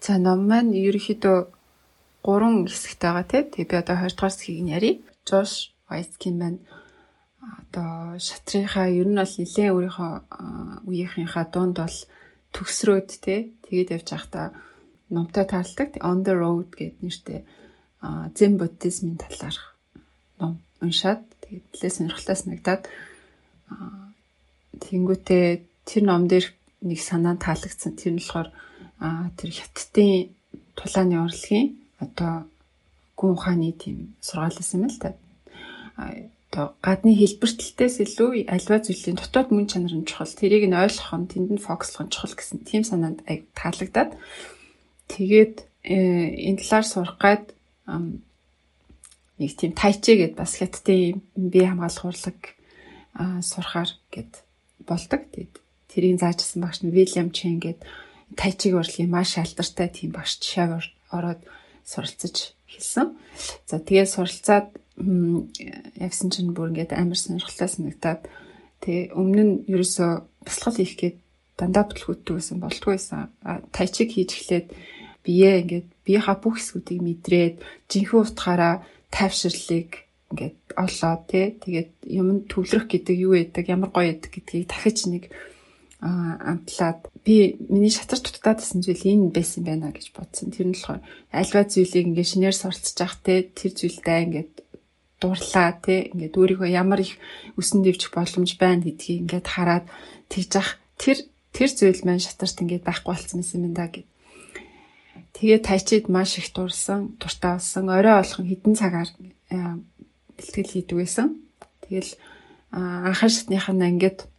За ном маань ерөнхийдөө гурван хэсэгтэй байгаа тийм. Тэгээ би одоо 2 дугаар хэсгийг нь ярив. Жош Вайскин маань одоо шатрынхаа ер нь бол нэлээд өөрийнхөө үеийнхийнхаа дунд бол төгсрөөд тий тэгээд явж байхдаа номтой таалдаг on the road гэд нэртэй зэн буддизмын талаарх ном уншаад тэгээд нэлээд сонирхолтой санагдаад тэнгүүтээ тэр ном дээр нэг санаа таалагдсан тэр нь болохоор а тэр хятадын тулааны урлагийн одоо гүн ухааны тийм сургаал гэсэн юм л та. Одоо гадны хэлбэртэлтээс илүү альва зүйлийн дотоод мөн чанар нь чухал. Тэрийг нь ойлгох нь тэнд нь фокуслох нь чухал гэсэн тийм санаанд таалагдаад тэгээд э, энэ талаар сурах гад нэг тийм тайчэ гэд бас хятадын бие хамгаалах урлаг сурахаар гэд болдог. Тэгээд тэрийг заажсан багш нь Вильям Чен гэд тайчиг урлагийн маш алдартай тийм багш жишээ ороод суралцаж хэлсэн. За тэгээ суралцаад явсан чинь бүр ингээд амар сонирхолтой санагдаад тэгээ өмнө нь ерөөсөө бясалгал хийх гээд дандаа бүтлгүүтдэг байсан болтгүй байсан. Тайчиг хийж эхлээд бие ингээд биеийнхаа бүх хэсгүүдийг мэдрээд жинхэнэ утгаараа тайвширлыг ингээд олоо тий тэгээд юм төвлөрөх гэдэг юу байдаг ямар гоё байдаг гэдгийг дахиж нэг амтлаад би миний шатар дутаадсэн зүйл энэ байсан байна гэж бодсон. Тэр нь болохоор альва зүйлийг ингээ шинээр суралцж явах те тэр зүйлдээ ингээд дурлаа те ингээд өөрийгөө ямар их өсөн дэвчих боломж байна гэдгийг ингээд хараад тэгж ах тэр тэр зүйл маань шатарт ингээд байхгүй болсон юм да гэд. Тэгээ тайчид маш их дурсан, дуртай болсон. Орой олхон хідэн цагаар бэлтгэл хийдэг байсан. Тэгэл анхан шатныхаа ингээд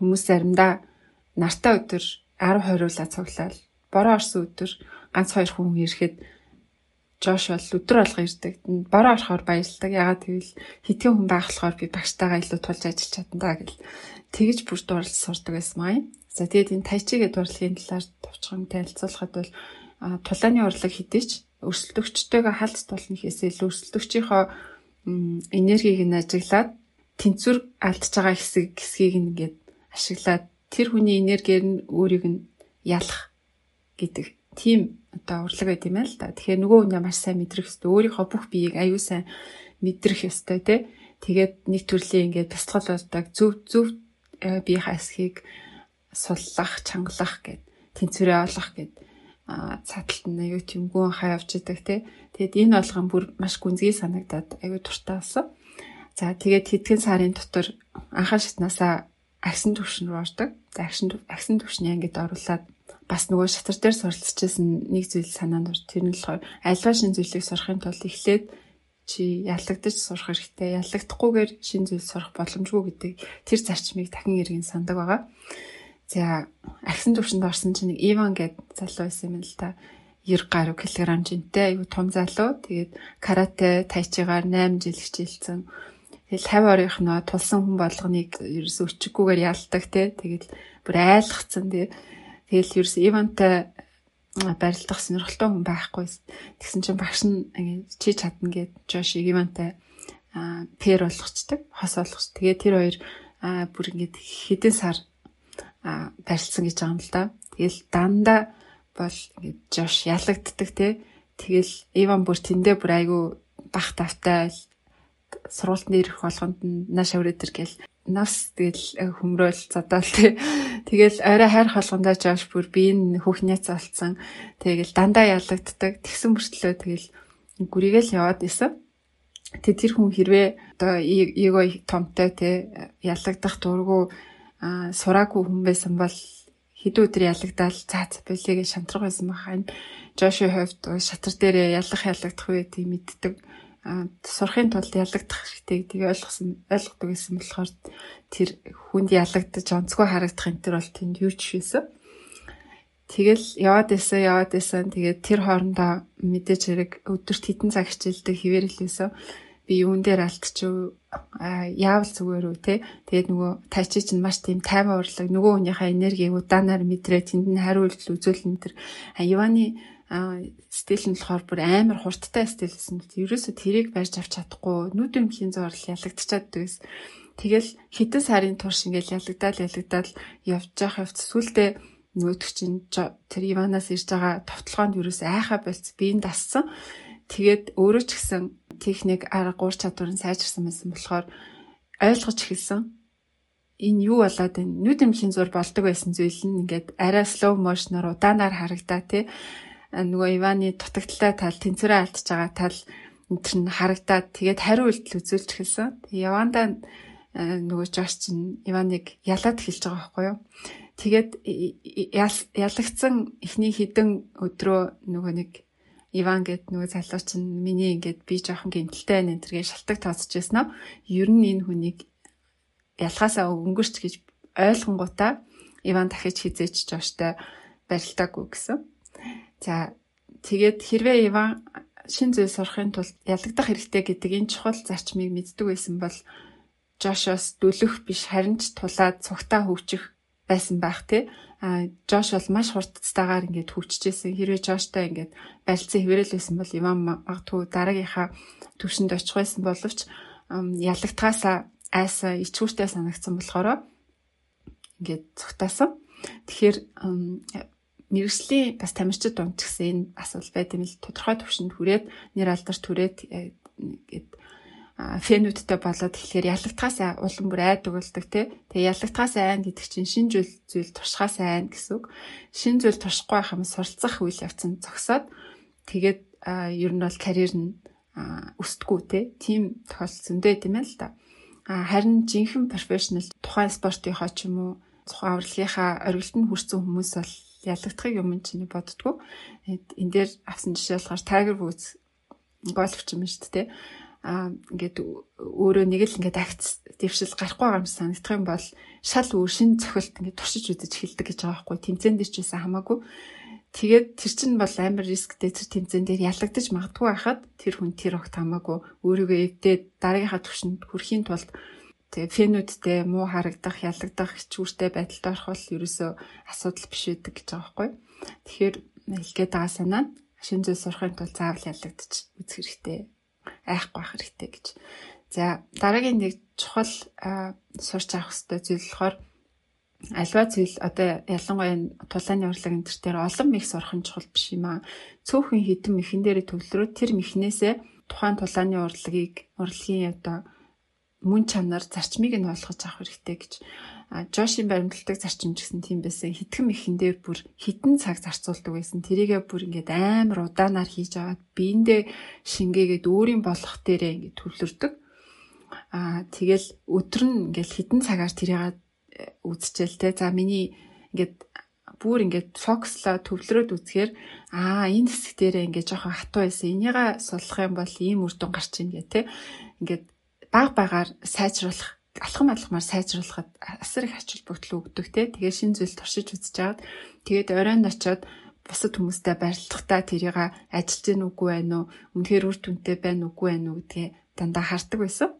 Хүмүүс заримдаа нартай өдөр 10 20-уулаа цуглаад бороо орсон өдөр ганц хоёр хүн ирэхэд Жош бол өдөр алга ирдэг. Бороо орохоор баярлдаг. Ягаад гэвэл хитгэн хүн байх болохоор би багштайгаа илүү тулж ажиллаж чадна да гэл. Тэгэж бүр дууралж сурдаг байсан маа. За тэгээд энэ тайчигээ дуурлагын талаар товчхон танилцуулахад бол тулааны урлаг хідээч өрсөлдөгчтэйгээ халт тулна хийсээ илүү өрсөлдөгчийнхөө энергийг нь ажиглаад тэнцвэр алдж байгаа хэсэг хэсгийг ингээд ашиглаад тэр хүний энергиэр нь өөрийг нь ялах гэдэг тийм одоо урлаг байт юм аа л да. Тэгэхээр нөгөө хүнээ маш сайн мэдрэх ёстой. Өөрийнхөө бүх биеийг аюу сайн мэдрэх ёстой тий. Тэгээд нэг төрлийн ингээд бясалгал болдог зөв зөв э, бие хасхийг суллах, чангалах гэд тэнцвэрээ олох гэд цааталт нь аюу хаа явж идэг те. Тэгэд энэ болгон бүр маш гүнзгий санагдаад аюу туртаа болсон. За тэгээд хэдхэн сарын дотор анхаа шатнасаа агсан төвшин рүү ордог. За агсан агсан төвшний ангид оруулаад бас нөгөө шатар дээр суралцчихсан нэг зүйл санаанд ор тэр нь болохоор альва шин зүйлийг сурахын тулд эхлээд чи ялагдаж сурах хэрэгтэй. Ялагдахгүйгээр шин зүйл сурах боломжгүй гэдэг тэр зарчмыг дахин эргэн сандаг байгаа. За агсан төвшөнд орсон чинь нэг Иван гэдэг залуу байсан юм л та. 90 гаруй килограмм жинтэй айгу том залуу. Тэгээд карате, тайчигаар 8 жил хичээлсэн. Тэгэл 50 орынхноо тулсан хүн болгоныг ерөөсөө өчггүйгээр ялдаг те. Тэгэл бүр айлгцсан те. Тэгэл ерөөсөө Ивантай барилдах сонирхолтой хүн байхгүй. Тэгсэн чинь багш нь чи чадна гэд Жош Ивантай пэр болгочдөг, хос болгоч. Тэгээ тэр хоёр бүр ингэж хэдэн сар барьцсан гэж байгаа юм л да. Тэгэл дандаа бол ингээд Жош ялагддаг те. Тэгэл Иван бүр тэндээ бүр айгүй бах тавтай сургуультанд ирэх болгонд нааш өрөөдөр гэл нас тэгэл хөмрөөл задаал те. Тэгэл арай хайр холгондоо Жош бүр би энэ хүүхнээц олцсон. Тэгэл дандаа ялагддаг. Тэгсэн мөртлөө тэгэл гүрийгээл яваад исэн. Тэг тэр хүн хэрвээ одоо эго томтой те ялагдах дургу аа сураагүй хүн байсан бол хэдэн өдөр ялагдаал цаац билегээ шантрах байсан баха. Энэ Жоши хувьд шатар дээр ялах ялагдах үе тийм мэддэг. Сурахын тулд ялагдах хэрэгтэй гэдгийг ойлгосон ойлгодог гэсэн болохоор тэр хүнд ялагдаж онцгой харагдах энэ төр бол тэнд юу ч шээсэн. Тэгэл яваад исэн яваад исэн тэгээд тэр хоорондоо мэдээж хэрэг өдөрт хитэн цаг хичээлдэг хിവэрэлээсээ би юун дээр алдчих яавал зүгээр үү те? Тэгээд нөгөө тайчи чинь маш тийм тайван урлаг нөгөө хүнийхээ энергийг удаанаар мэдрээ тэнд нь хариу үйлдэл үзүүлэн тэр Иваны стил нь болохоор бүр амар хурдтай стил гэсэн. Ерөөсө тэрийг барьж авч чадахгүй нүд өмхийн зурлал ялагдчихад дээс. Тэгэл хитэн сарын турш ингээл ялагдаад ялагдаад явж явах явц сүултээ нөгөөдөг чинь тэр Иванаас ирж байгаа товтлогоонд ерөөсө айхаа болц биеинд дассан. Тэгээд өөрөө ч гэсэн техник арга гур чадвар нь сайжирсан байсан болохоор ойлгож эхэлсэн. Энэ юу болоод байна? Нүд эмхийн зур болдог байсан зүйл нь ингээд арай slow motion-оор удаанаар харагдаа тий. Нөгөө Иваны дутагдaltaй тал тэнцвэрээ алдчихж байгаа тал энэ төр нь харагдаад тэгээд хариу үйлдэл үзүүлж эхэлсэн. Тэгээ Явандаа нөгөө Жош чинь Иваныг ялаад эхэлж байгаа байхгүй юу? Тэгээд ялагдсан эхний хідэн өдрөө нөгөө нэг Иван гэд нөгөө залуу чинь миний ингээд би жоохон гэмтэлтэй байна энэ төргээ шалтак тооцож байсан аа. Ер нь энэ хүнийг ялгаасаа өнгөрч гэж ойлгонгуудаа Иван дахиж хизээч жооштой барилдаагүй гэсэн. За тэгээд хэрвээ Иван шин зүйл сурахын тулд ялагдах хэрэгтэй гэдэг энэ чухал зарчмыг мэддэг байсан бол Жошоос дөлөх биш харин ч тулаад цугтаа хөгжих байсан байх тий. А Жош бол маш хурдцтайгаар ингээд хөгжижсэн. Хэрвээ Жоштой ингээд барилцсан хэврэл байсан бол Иван магадгүй дараагийнхаа төвшөнд очих байсан боловч ялагдхаасаа айсаа ичгүүртэй санагдсан болохоор ингээд цогтаасан. Тэгэхээр мэрэгслийн бас тамирчид дунд ч гэсэн энэ асуул байт юм л тодорхой төвшөнд хүрээд нэр алдарт хүрээд ингээд фенүүдтэй болоод тэгэхээр ялагдхаас улам бүр айдаг болдог тий. Тэгээ ялагдхаас айн гэдэг чинь шин зүйл зүйл туршихаас айн гэсэн үг. Шин зүйл туршихгүй байх юм суралцах үйл явц нь зогсоод тэгээд ер нь бол карьер нь өсдгүү тий. Тим тохиолдол зөндөө тийм ээ л да. Харин жинхэнэ профешнл тухайн спортынхоо ч юм уу тухайн урлагийнхаа оргилтанд хүрсэн хүмүүс бол ялагдахыг юм чинь боддгоо. Энэ дээр авсан жишээ болохоор Tiger Woods гольфч юм шүү дээ а ингээд өөрөө нэг л ингээд акц дэвшил гарахгүй байгаа юм санагдах юм бол шал өөр шин цохилт ингээд туршиж үзэж эхэлдэг гэж байгаа байхгүй. Тэмцээн дээр ч байсан хамаагүй. Тэгээд тэр чинь бол амар рисктэй тэр тэмцээн дээр ялагдаж магадгүй байхад тэр хүн тэр огт хамаагүй. Өөрийгөө эвдээд дараагийнхаа төвшөнд хүрэхийн тулд тэгээ фенүүдтэй муу харагдах ялагдах хичүүртэй байдалд орох бол ерөөсөө асуудал биш байдаг гэж байгаа байхгүй тэгэхээр хэлгээд байгаа санаа нь шин зүйл сурахын тулд заавал ялагдаж үзэх хэрэгтэй айхгүй байх хэрэгтэй гэж. За дараагийн нэг чухал сурч авах хэрэгтэй зүйл болохоор альва зүйл одоо ялангуяа тулааны урлаг энэ төр олон мэх сурах нь чухал биш юм аа. Цөөхөн хитэн мэхэн дээр төвлөрөө тэр мэхнээсээ тухайн тулааны урлагийг урлагийн одоо мөн чанар зарчмыг нь ойлгож авах хэрэгтэй гэж Жошийн баримтлагдаг зарчим гэсэн тийм байсан. Хитгэн ихэн дээр бүр хитэн цаг зарцуулдаг байсан. Тэрийгээ бүр ингээд амар удаанаар хийж аваад биендээ шингээгээд өөрийн болох дээрээ ингээд төвлөрдөг. Аа тэгэл өдөр нь ингээд хитэн цагаар тэрийг үзчихэл те. За миний ингээд бүр ингээд фокслоо төвлөрөөд үзэхээр аа энэ хэсэг дээрээ ингээд жоохон хатуу байсан. Энийгээ суллах юм бол ийм үр дүн гарч ийн гэх те. Ингээд баг багаар сайжруулах алхам алхмаар сайжруулахад асар их ач холбогдол өгдөг те. Тэгээ шин зүйл туршиж үзэж жаад тэгээд оройн очиод бусад хүмүүстэй барилдахдаа тэрийг ажиллаж гин үгүй байна уу? Үнэхээр үр дүнтэй байна үгүй байна уу гэдгээ дандаа хардаг байсан.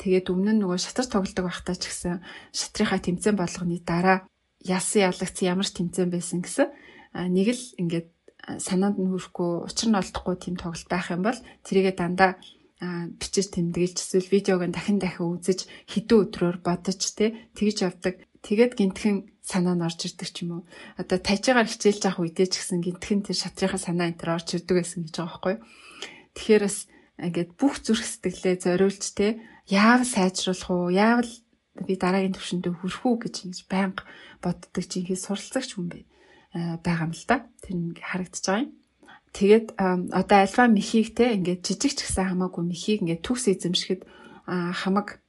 Тэгээд өмнө нь нөгөө шатар тоглодог байхдаа ч гэсэн шатрынхаа тэмцээн болгоны дараа ялсан ялагц ямар тэмцээн байсан гэсэн нэг л ингээд санаанд нь хүрэхгүй учир нь олдохгүй тийм тоглолт байх юм бол тэрийгэ дандаа бичиж тэмдэглэж эсвэл видеог нь дахин дахин үзэж хэдэн өдрөөр бодож те тэгж явдаг. Тэгээд гинтхэн санаа нь орж ирдэг ч юм уу. Одоо тажигаар хичээлж авах үедээ ч гэсэн гинтхэн тэр шатрынхаа санаа энэ төр орж ирдэг гэсэн гэж байгаа байхгүй. Тэгэхээр бас ингээд бүх зүрх сэтгэлээ зориулж те яав сайжруулах уу? Яавал би дараагийн төвшөндөө хүрэх үү гэж ингэж байнга боддог чинь хий суралцагч хүн бай байгаа юм л да. Тэр нэг харагдаж байгаа юм. Тэгээд одоо альфа мехийг те ингээд жижиг ч гэсэн хамаагүй мехийг ингээд төгс эзэмшихэд хамаг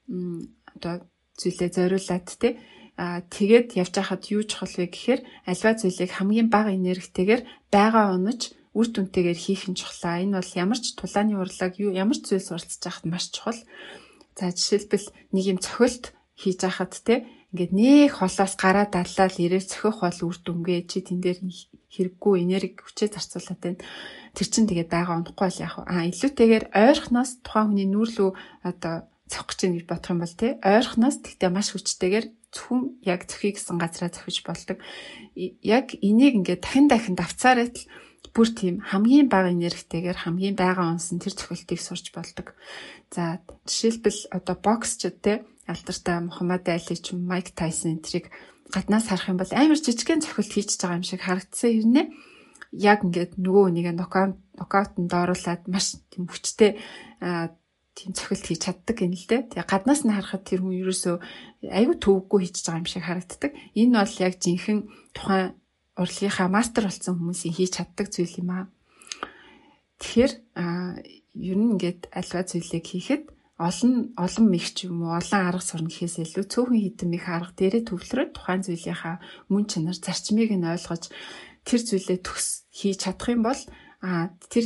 одоо зүйлээ зориулаад те а тэгээд явж хахад юу чухал вэ гэхээр альва зүйлийг хамгийн бага энергитэйгээр байгаа онож үр дүнтэйгээр хийх нь чухлаа. Энэ бол ямар ч тулааны урлаг юу ямар ч зүйл суралцж байхад маш чухал. За жишээлбэл нэг юм цохилт хийж хахад те ингээд нэг холоос гараа даллаад ирээ цохих бол үр дүнгээ чи тэн дээр хэрэггүй энерги хүчээ зарцуулаад байна. Тэр чин тэгээ байгаа унахгүй бол яах вэ? Аа илүүтэйгээр ойрхоноос тухайн хүний нүүрлүү одоо цохих гэж гэж бодох юм бол тий ойрхоноос тэгтээ маш хүчтэйгээр зөвхөн яг цохих гэсэн газараа цохиж болдог. Яг энийг ингээд дахин дахин давцаарай л бүр тийм хамгийн бага энергитэйгээр хамгийн бага онсон тэр цохилтыг сурч болдог. За жишээлбэл одоо боксчд те алдартай Мухаммад Али ч Майк Тайсон энтрийг гаднаас харах юм бол амар жижигхэн цохилт хийж байгаа юм шиг харагдсан хэрнээ яг ингээд нөгөө нэг нокаут нокаутанд оруулаад маш тийм хүчтэй тийм цохилт хийж чаддаг юм л дээ. Тэгээ гаднаас нь харахад тэр хүн ерөөсөө аюу төвөггүй хийж байгаа юм шиг харагддаг. Энэ бол яг жинхэнэ тухайн урлагийнхаа мастер болсон хүмүүсийн хийж чаддаг зүйл юм аа. Тэгэхээр ер нь ингээд альва зүйлийг хийхэд олон олон мэх ч юм уу олон арга сурна гэхээс илүү цөөхөн хитэн мэх арга дээрээ төвлөрөөд тухайн зүйлийнхаа мөн чанар зарчмыг нь ойлгож тэр зүйлээ төгс хийж чадах юм бол а тэр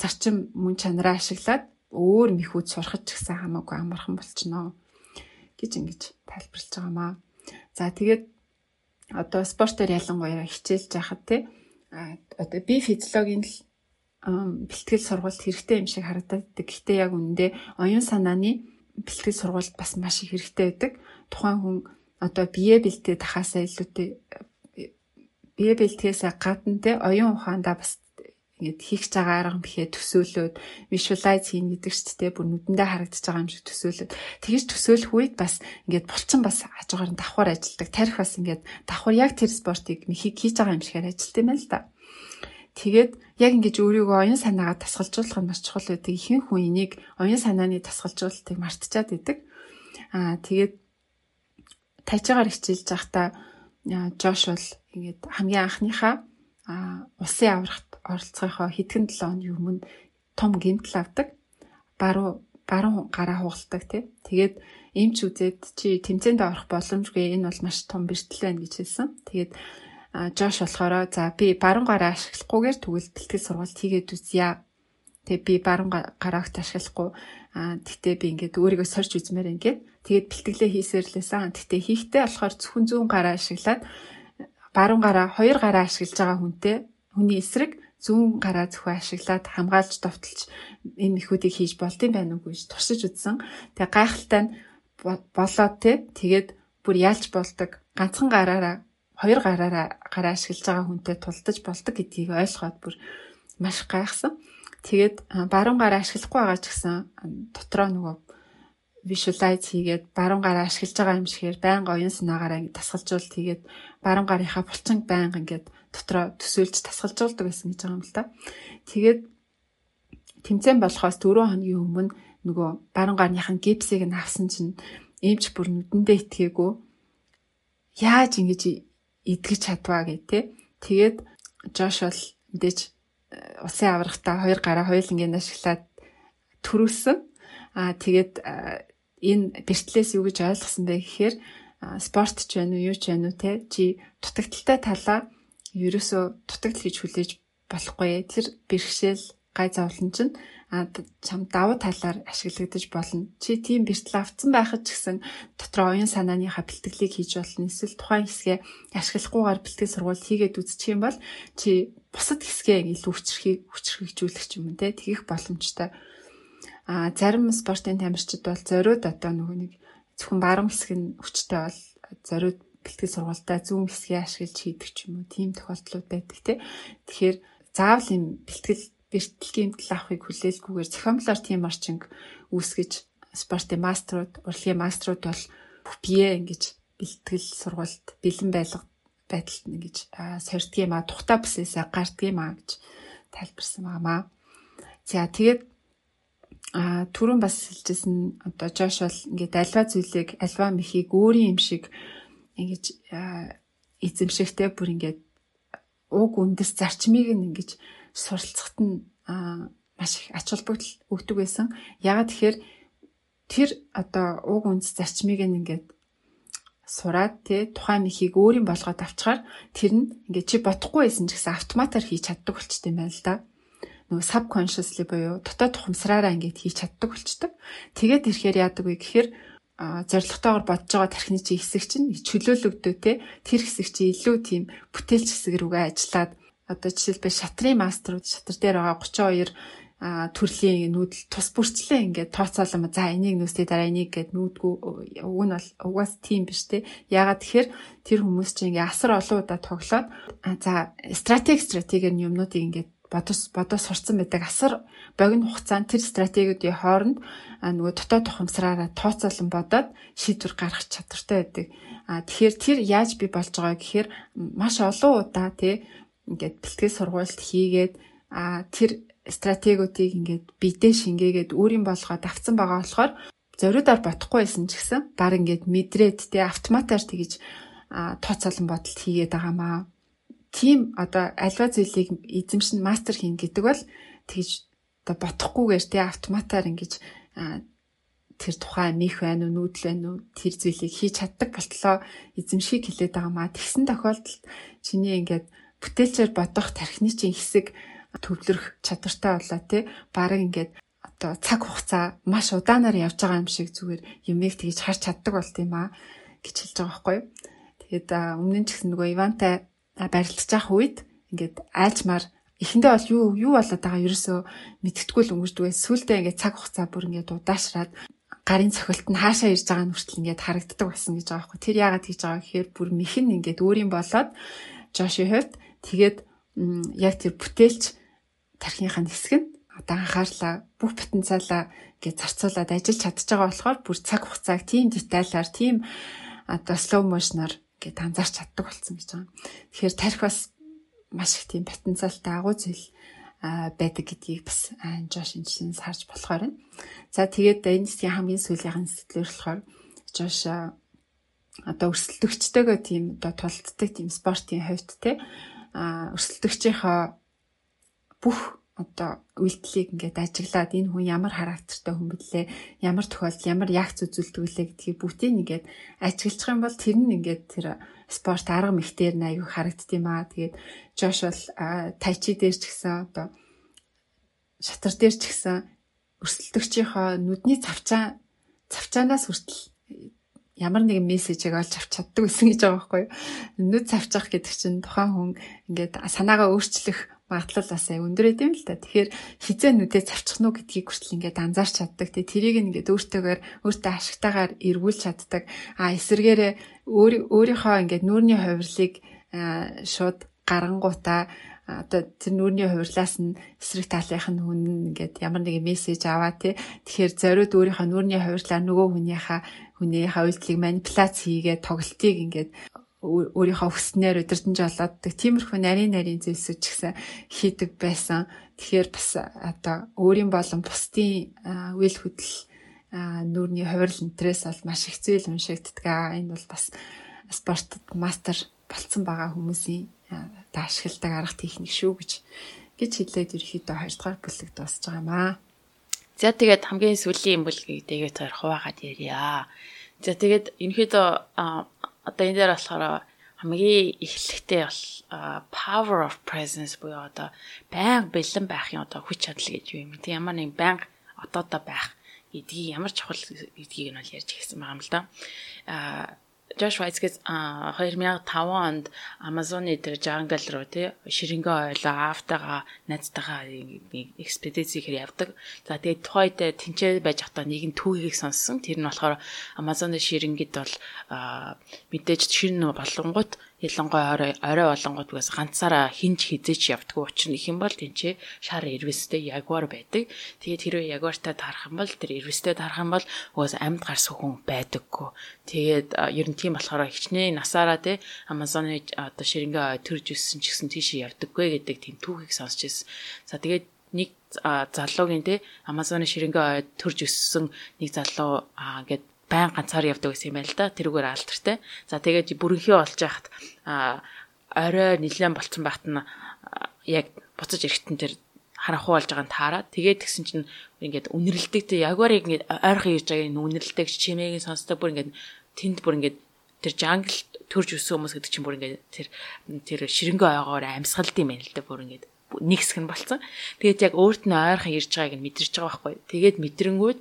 зарчим мөн чанараа ашиглаад өөр мэхүүд сурахч гэсэн хамаагүй амархан болчихноо гэж ингэж тайлбарлаж байгаамаа. За тэгээд одоо спортоор ялангуяа хичээлж байхад те одоо би физиологийн л бэлтгэл сургалт хэрэгтэй юм шиг харагдаад байдаг. Гэхдээ яг үнэндээ оюун санааны бэлтгэл сургалт бас маш их хэрэгтэй байдаг. Тухайн хүн одоо бие бэлтээ тахаасаа илүүтэй бие бэлтгэхээс гадна те оюун ухаандаа бас ингээд хийх байгаа арга бихээ төсөөлөөд visualize хийн гэдэг ч те бүр нүдэндээ харагдаж байгаа юм шиг төсөөлөд тэгэж төсөөлөх үед бас ингээд булчин бас хажуугаар нь давхар ажилдаг тарих бас ингээд давхар яг тэр спортыг михийг хийж байгаа юм шигээр ажилт юм байна л да. Тэгээд яг ингэж өөрийгөө оюун санаагаа тасгалжуулах нь маш чухал байдаг. Ихэнх хүн энийг оюун санааны тасгалжуулалтыг мартчихад идэг. Аа тэгээд тажигаар хичээлж байхдаа Жош бол ингээд хамгийн анхныхаа улсын аврагт оролцохоо хэдхэн 7 хоногийн өмнө том гэмтэл авдаг. Баруун баруун гараа хугалдаг тий. Тэгээд эмч үзээд чи тэмцээнд орох боломжгүй энэ бол маш том бэртэл байна гэж хэлсэн. Тэгээд Жош болохоор за би баруун гараа ашиглахгүйгээр тэгвэл бэлтгэл сургалт хийгээд үзье. Тэгээ би баруун гараагт ашиглахгүй. Аа тэгтээ би ингээд өөрийгөө сорж үзмээр ингээд тэгээд бэлтгэлээ хийсэрлээсэн. Тэгтээ хийхдээ болохоор зөвхөн зүүн гараа ашиглаад баруун гараа хоёр гараа ашиглаж байгаа хүнтэй хүний эсрэг зүүн гараа зөвхөн ашиглаад хамгаалж довтолж энэ мэхүүдийг хийж болдсон байх уу гэж туршиж үзсэн. Тэгээ гайхалтай нь болоод те тэгээд бүр яалж болдог ганцхан гараараа хоёр гараараа гараа ашиглаж байгаа хүнтэй тулдаж болдог гэдгийг ойлгоод бүр маш гайхсан. Тэгээд баруун гараа ашиглахгүй байгаа ч гэсэн дотроо нөгөө visualize хийгээд баруун гараа ашиглаж байгаа юм шигээр байнга оюун санаагаараа ингэ тасгалжуулт хийгээд баруун гарынхаа булчинг байнга ингээд дотроо төсөөлж тасгалжуулдаг байсан гэж байгаа юм л та. Тэгээд тэмцээн болохоос 4 хоногийн өмнө нөгөө баруун гарныхын гипсийг нь авсан чинь эмч бүр нүдэндээ итгээгүй яаж ингэж идгэж чадваа гэ тэ. Тэгээд Жош бол мэдээж э, усын аврагтаа хоёр гараа хоёулангийн ашиглаад төрүүлсэн. Аа тэгээд э, энэ бэртлээс юу гэж ойлгосон бэ гэхээр спорт ч байна уу юу ч байна уу те чи дутагдaltaй талаа ерөөсөө дутагдал гэж хүлээж болохгүй. Тэр бэрхшээл гай зовлон чинь чам давуу талаар ашиглагдаж болно. Чи тийм бэртэл авцсан байхад ч гэсэн дотор оюун санааныхаа бэлтгэлийг хийж болно. Эсвэл тухайн хэсгээ ашиглахгүйгээр бэлтгэл сургалт хийгээд үзчих юм бол чи бусад хэсгээ илүү хүчрхийг хүчрхэгжүүлэх юм те тэгэх боломжтой. А зарим спортын тамирчид бол зориуд одоо нөгөө нэг зөвхөн баруун хэсэг нь хүчтэй бол зориуд бэлтгэл сургалтаа зүүн хэсгээ ашиглаж хийдэг ч юм уу тийм тохиолдлууд байдаг те. Тэгэхээр заавал юм бэлтгэл бэртэл гэмтэл авахыг хүлээлгүйгээр зохиомлоор тийм орчинг үүсгэж спортын маструуд, урлагийн маструуд бол бие ингэж бэлтгэл сургалт бэлэн байлга байдалд ингэж сордгийм а тухта бүсээсээ гардгийм а гэж тайлбарсан байнамаа. За тэгээд а түрүүн бас хэлжсэн одоо Жош бол ингээд альва зүйлийг альва мөхийг өөрийн юм шиг ингэж эзэмшигтэй бүр ингээд уг үндэс зарчмыг ингэж суралцахад нь маш их ач холбогдол өгдөг байсан. Ягаад тэгэхээр тэр одоо уг үндэс зарчмыг ингээд сураад тий тухайн нэхийг өөрийн болгоод авчгаар тэр нь ингээд чи бодохгүй байсан ч гэсэн автоматар хийж чаддаг болчтой юм байна л да. Нөгөө subconsciously буюу дотоод тухамсраараа ингээд хийж чаддаг болчтой. Тэгээд ирэхээр яадаг вэ гэхээр зоригтойгоор бодож байгаа тархины чи хэсэг чинь чөлөөлөгдөө те тэр хэсэг чи илүү тийм бүтээлч хэсэг рүүгээ ажиллаад одоо жишээлбэл шатрын маструуд шатар дээр байгаа 32 төрлийн нүүдэл тус бүрчлээ. Ингээд тооцоолом за энийг нүүстэй дараа энийг гэд нүүдгүү уг нь бол угаас тийм биш те. Ягаад тэгэхээр тэр хүмүүс чинь ингээд асар олон удаа тоглоод за стратеги стратегээр юмнуудыг ингээд бодос бодос сурцсан байдаг. Асар богино хугацаанд тэр стратегиудын хооронд нөгөө дотоод тухамсраараа тооцоолон бодоод шийдвэр гаргах чадвартай байдаг. А тэгэхээр тэр яаж би болж байгаа гэхээр маш олон удаа тий ингээд бэлтгэл сургуульд хийгээд а тэр стратегиудыг ингээд бидээ шингээгээд өөрийн болгоод авцсан байгаа болохоор зориудаар бодохгүй байсан ч гэсэн баг ингээд мэдрээд тэ автоматар тэгж тооцоолон бодолт хийгээд байгаамаа. Тим одоо альва зүйлийг эзэмшин мастер хийн гэдэг бол тэгж одоо бодохгүйгээр тэ автоматар ингэж тэр тухайн мих байна уу нүүдэл байна уу тэр зүйлийг хийж чаддаг болтлоо эзэмшиг хилээд байгаамаа. Тэгсэн тохиолдолд чиний ингээд бүтээлчээр бодох тархины чинь хэсэг төвлөрөх чадвартай болоо тий бараг ингээд одоо цаг хугацаа маш удаанаар явж байгаа юм шиг зүгээр юмыг тэгж харж чаддаг болт юм аа гэж хэлж байгаа байхгүй юу. Тэгээд өмнө нь ч гэсэн нөгөө Ивантай барилдаж явах үед ингээд айлчмаар эхэндээ бол юу юу болоод байгаа ерөөсөө мэдтггүй л өнгөрдөг. Сүүлдээ ингээд цаг хугацаа бүр ингээд удаашраад гарын цохилт нь хаашаа ирж байгаа нь хүртэл ингээд харагддаг болсон гэж байгаа байхгүй. Тэр яагаад хийж байгаа гэхээр бүр мэхэн ингээд өөрийн болоод Жоши хувьд Тэгээд яг тэр бүтээлч тархиныхаа хэсэг нь одоо анхаарлаа бүх потенциалаа гэж зарцуулаад ажиллаж чадж байгаа болохоор бүр цаг хугацааг тийм детайлаар тийм одоо slow motion-аар ингээд анзаарч чаддаг болсон гэж байгаа. Тэгэхээр тарих бас маш их тийм потенциалтай агуу зүйл байдаг гэдгийг бас Жош шинжлэн сарж болохоор байна. За тэгээд энэ хэсгийн хамгийн сүүлийнхэн сэтгэлээр болохоор Жош одоо өрсөлдөгчтэйгээ тийм одоо тулддаг тийм спортын хувьд те өрсөлдөгчийнхөө бүх одоо үйлдэлийг ингээд ажиглаад энэ хүн ямар характертай хүн блэ ямар тохиолдолд ямар ягц үзүүлдэг лээ гэдгийг бүгдийг ингээд ажиглчих юм бол тэр нь ингээд тэр спорт арга мэгтэр нь аягүй харагддсан маа тэгээд Жош бол тайчи дээр ч гэсэн одоо шатар дээр ч гэсэн өрсөлдөгчийнхөө нүдний цавчаа цавчаанаас хүртэл ямар нэгэн мессежийг олж авч чаддаг гэсэн гэж байгаа байхгүй юу. Нүд цавчих гэдэг чинь тухайн хүн ингээд санаагаа өөрчлөх магадлал бас өндөрөөд юм л та. Тэгэхээр хизээ нүдээ цавчих нү гэдгийг хүртэл ингээд анзаарч чаддаг. Тэгээ тэрийг ингээд өөртөөгөр өөртөө ашигтайгаар эргүүлж чаддаг. А эсвэргээрээ өөрийнхөө ингээд нүүрний хувирлыг шууд гарангуудаа одоо тэр нүрийн хувирлаас нь эсрэг талынх нь хүн ингээд ямар нэгэн мессеж аваа тий. Тэгэхээр зориуд өөрийнхөө нүрийн хувирлаа нөгөө хүнийхээ хүнийхээ үйлдэлийг манипуляц хийгээд тоглолтыг ингээд өөрийнхөө хүснээр өдөртөн жолооддаг тиймэрхүү нарийн нарийн зүйлсүүд ч гэсэн хийдэг байсан. Тэгэхээр бас одоо өөрийн болон бусдын үйл хөдлөл нүүрний хувирал энтрээс бол маш их зүйл уншигддаг. Энэ бол бас спортод мастер болцсон байгаа хүмүүсийн одоо ашигладаг арга техник шүү гэж гэж хэлээд ерөөхдөө 2 дугаар бүлэг дуусж байгаа юм аа. За тэгээд хамгийн сүүлийн бүлгийг тэгээд хоёр хуваагаад ярья. За тэгээд ерөөхдөө одоо энэ дээр болохоор хамгийн эхлэхдээ бол power of presence буюу одоо байнга бэлэн байхын одоо хүч чадал гэж юм. Тэг ямар нэг байнга одоодоо байх гэдгийг ямар чухал гэдгийг нь бол ярьж ирсэн байгаа юм л да. Аа Josh Weitz's 2005 онд Amazon-ы тэр jungle руу тий ширэнгөө ойлоо аавтайгаа найзтайгаа экспедиц хийхээр явдаг. За тэгээд тухайд тэнцээ байж хата нэг нь түүхийг сонссон. Тэр нь болохоор Amazon-ы ширэнгэд бол мэдээж ширэн болонгууд ялангуяа орой болонгууд угаас ганцаараа хинж хизээч явдггүй учир нь их юм бол тэнцээ шар ирвэстэй ягвар байдаг. Тэгээд хэрвээ ягвартай тарах юм бол тэр ирвэстэй тарах юм бол угаас амьд гарсан хүн байдаггүй. Тэгээд ер нь тийм болохоор хичнээн насаараа те Амазоны одоо ширингээ төрж өссөн ч гэсэн тийш явдаггүй гэдэг тийм түүхийг сонсч ирсэн. За тэгээд нэг залуугийн те Амазоны ширингээ төрж өссөн нэг залуу ингээд байн ганцаар явдаг гэсэн юм байл да. Тэрүүгээр алдартай. За тэгээд бүрэнхий болж яхад орой нилээн болцсон байхад нь яг буцаж эрэхтэн тэр харанхуу болж байгааг нь таараад тэгээд тэгсэн чинь ингээд үнэрлдэг те ягварыг ингээд ойрхон ирж байгааг нь үнэрлдэг чимээгийн сонсдог бүр ингээд тэнд бүр ингээд тэр жангл төрж өссөн хүмүүс гэдэг чинь бүр ингээд тэр тэр ширэнгөө ойгоор амьсгалд юм байна л да бүр ингээд нэг хэсэг нь болцсон. Тэгээд яг өөрт нь ойрхон ирж байгааг нь мэдэрч байгаа байхгүй. Тэгээд мэдрэнгүүд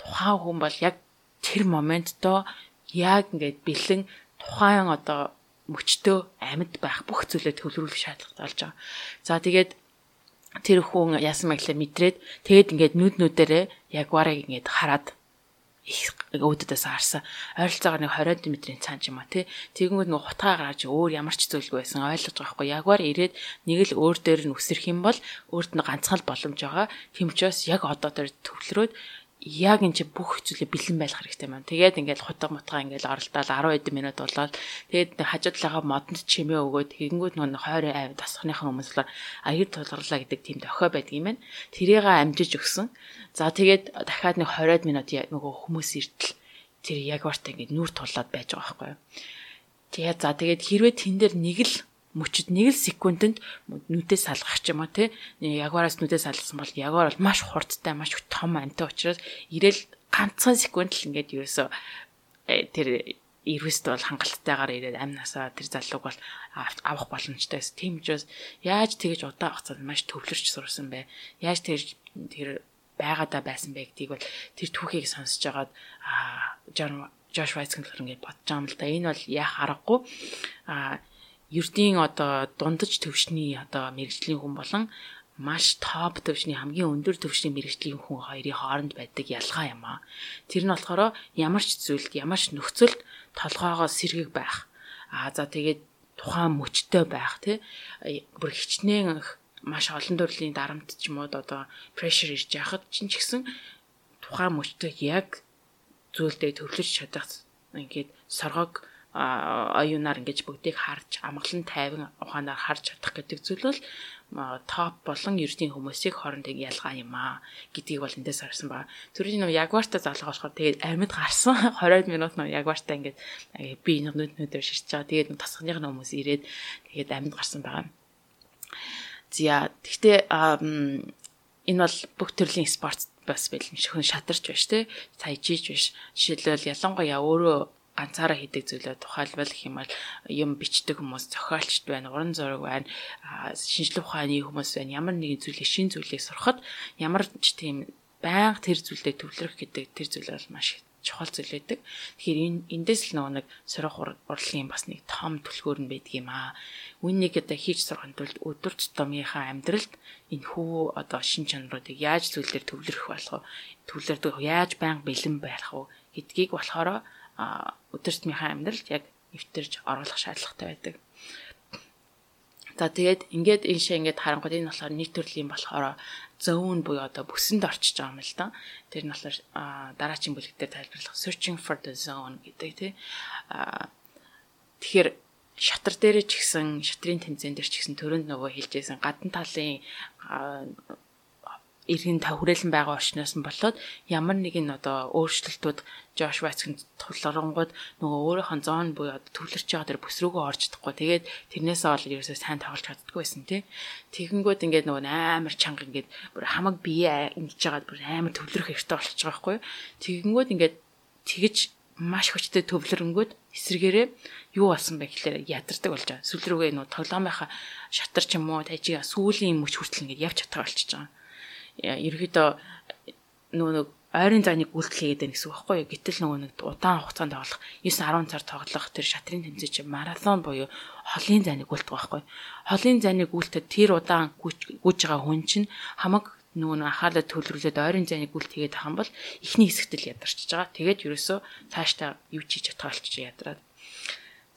тухайн хүн бол яг тэр моментдоо яг ингээд бэлэн тухайн одоо мөчтөө амьд байх бүх зүйлээ төвлөрүүлэх шаардлагатай болж байгаа. За тэгээд тэр хүн яасан мэглээ мэдрээд тэгээд ингээд нүд нүдэрээ ягварыг ингээд хараад их өөдөөс харсан. Ойролцоогоор нэг 20 м-ийн цаан ч юм а тий. Тэгэнгүүт нэг хутгаа гарч өөр ямар ч зүйлгүй байсан ойлгож байгаа хгүй. Ягвар ирээд нэг л өөр дээр нь үсрэх юм бол өөрт нь ганцхан боломж байгаа. Тэмчээс яг одоо тэр төвлөрөөд яг энэ чи бүх зүйлээ бэлэн байх хэрэгтэй маань. Тэгээд ингээд хутга мутга ингээд оролдоод 10 хэдэн минут болоод тэгээд хажуу талаагаа модонд чимээ өгөөд тэгэнгүүт нөгөө хойроо авь тасхныхаа хүмүүсээр аяр тулгарлаа гэдэг тийм дохой байдаг юм байна. Тэрийг амжиж өгсөн. За тэгээд дахиад нэг 20 минут нөгөө хүмүүс иртэл тэр яг бартай ингээд нүур тулаад байж байгаа байхгүй юу. Тэгээд за тэгээд хэрвээ тэн дээр нэг л мөчөд нэг л секундэд нүдээс салгах ч юм уу те ягвараас нүдээс салгасан бол ягвар бол маш хурдтай маш том амтай учраас ирээл ганцхан секунд л ингээд ерөөсө э, тэр ирвэст бол хангалттайгаар ирээд амнасаа тэр залууг бол авах боломжтой байсан. Тийм учраас яаж тэгэж удаан хугацаанд маш төвлөрч сурсан бэ? Яаж тэр тэр байгаадаа байсан бэ гэдгийг бол тэр түүхийг сонсож агаад Джон Жош Вайцкин л ингээд бодож байгаа юм л да. Энэ бол яах аргагүй. А ердийн одоо дундаж төвшний одоо мэрэгжлийн хүн болон маш топ төвшний хамгийн өндөр төвшний мэрэгжлийн хүн хоёрын хооронд байдаг ялгаа юм аа. Тэр нь болохоор ямар ч зүйлд ямар ч нөхцөлд толгоогоо сэргийг байх. Аа за тэгээд тухайн мөчтэй байх тий. Бүр хичнээн маш олон төрлийн дарамт ч юм уу одоо прешэр ирж чинь ч гэсэн тухайн мөчтэй яг зүйлдээ төвлөрч чадах ингээд соргог оюунаар ингэж бүгдийг харж амгалан тайван ухаанаар харж чадах гэдэг зүйл бол топ болон ердийн хүмүүсийг хоорондын ялгаа юм аа гэдгийг бол эндээс харсан ба. Төрийн нөө ягвартай залгаа болохоор тэгээд амьд гарсан 20 минут нөө ягвартай ингээд би нүд нүдээр ширч байгаа. Тэгээд тасхных хүмүүс ирээд тэгээд амьд гарсан байгаа. Зя тэгтээ энэ бол бүх төрлийн спорт бас бэлэн шөхөн шатарч шүү дээ. Саяжиж биш. Жишээлбэл ялангуяа өөрөө ганцаараа хийдэг зүйлээ тухайлбал гэх юм бол юм бичдэг хүмүүс зохиолчд байна, уран зураг байна, шинжлэх ухааны хүмүүс байна. Ямар нэгэн зүйлийг шин зүйлийг сурахад ямар ч тийм байнга тэр зүйлдээ төвлөрөх гэдэг тэр зүйл бол маш чухал зүйл байдаг. Тэгэхээр энэ эндээс л нөгөө нэг сурах урлагийн бас нэг том түлхүүр нь байдаг юм аа. Үүнийг одоо хийж сурахын тулд өдөр тутмынхаа амьдралд энэ хүү одоо шин чанаруудыг яаж зүйлээр төвлөрөх болох вэ? Төвлөрдөг яаж байнга бэлэн байх вэ гэдгийг болохоор өдөртмийнхаа амьдралд яг нэвтэрж оруулах шаардлагатай байдаг. За тэгээд ингээд энэ шиг ингээд харангууд энэ болохоор нэг төрлийн болохоор zone буюу одоо бүсэнд орчиж байгаа юм л да. Тэр нь болохоор дараачийн бүлэг дээр тайлбарлах searching for the zone гэдэг тий. Тэгэхээр шатар дээрээ ч гэсэн шатрын тэмцээн дээр ч гэсэн төрөнд нөгөө хэлжсэн гадна талын иргэн та хүрээлэн байгаа орчноос нь болоод ямар нэгэн одоо өөрчлөлтүүд Josh Watson тулрангууд нөгөө өөрийнхөө зоон буюу төвлөрч байгаа тэр бүс рүүгээ орж чадахгүй. Тэгээд тэрнээсээ бол ерөөсөө сайн тоглож чаддгүй байсан тий. Тэгэнгүүт ингээд нөгөө амар чанга ингээд бүр хамаг бие ингэж жагаад бүр амар төвлөрөх хэрэгтэй болчихж байгаа байхгүй. Тэгэнгүүт ингээд тэгж маш хүчтэй төвлөрөнгөд эсрэгээрээ юу болсон бэ гэхээр ядардаг болж байгаа. Сүл рүүгээ нөө тоглоомынхаа шатар ч юм уу тажига сүүлийн мөч хүртэл ингээд явж чадгаа болчихж байгаа. Ерөөдөө нөгөө нэг ойрын зайныг үйлдэл хийгээд байна гэсэн үг байхгүй юу? Гэтэл нөгөө нэг удаан хугацаанд тоглох 9 10 цаг тоглох тэр шатрын тэмцээн чинь марафон буюу холын зайныг үйлдэх байхгүй. Холын зайныг үйлдэхэд тэр удаан гүйж байгаа хүн чинь хамаг нөгөө анхаалаа төлөвлөлөөд ойрын зайныг гүйлт хийгээд байгаа юм бол эхний хэсэгт л ядарчиж байгаа. Тэгээд ерөөсөө цаашдаа юу ч хийж чадах болчих ядраад.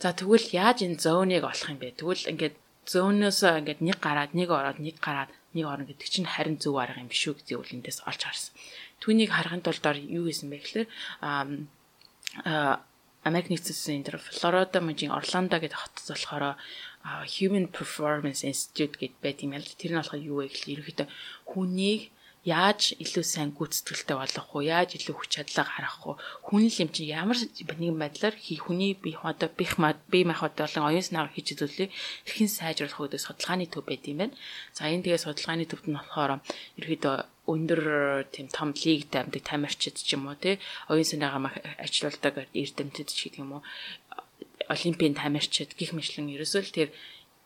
За тэгвэл яаж энэ зооныг олох юм бэ? Тэгвэл ингээд зоноос ингээд нэг гараад нэг ороод нэг гараад нэг орно гэдэг чинь харин зөв арга юм биш үү гэдэг үл эндээс олж харсан. Түүнийг харахын тулд юу гэсэн бэ гэхээр Америк нэгдсэн улсын энэ Флорида мужийн Орландо гэдэг хотод болохоор Human Performance Institute гэд байт юм яа. Тэр нь болохоор юу вэ гэхэл ерөөхдөө хүнийг яаж илүү сайн гүйцэтгэлтэй болох вэ? Яаж илүү хүч чадлаа гаргах вэ? Хүн л юм чинь ямар нэгэн байдлаар хүний бие одоо бих бие махбод болон оюун санаагаар хийж үзүүлээ хэрхэн сайжруулах вэ гэдэг судалгааны төв байт юм байна. За энэ тэгээ судалгааны төвд нь болохоор ерөөхдөө өндөр тийм том лигт амьдаг тамирчид ч юм уу тий оюун санаагаа ажилуулдаг эрдэмтэд ч гэдэг юм уу олимпийн тамирчид гих мэтлэн ерөөсөө л тэр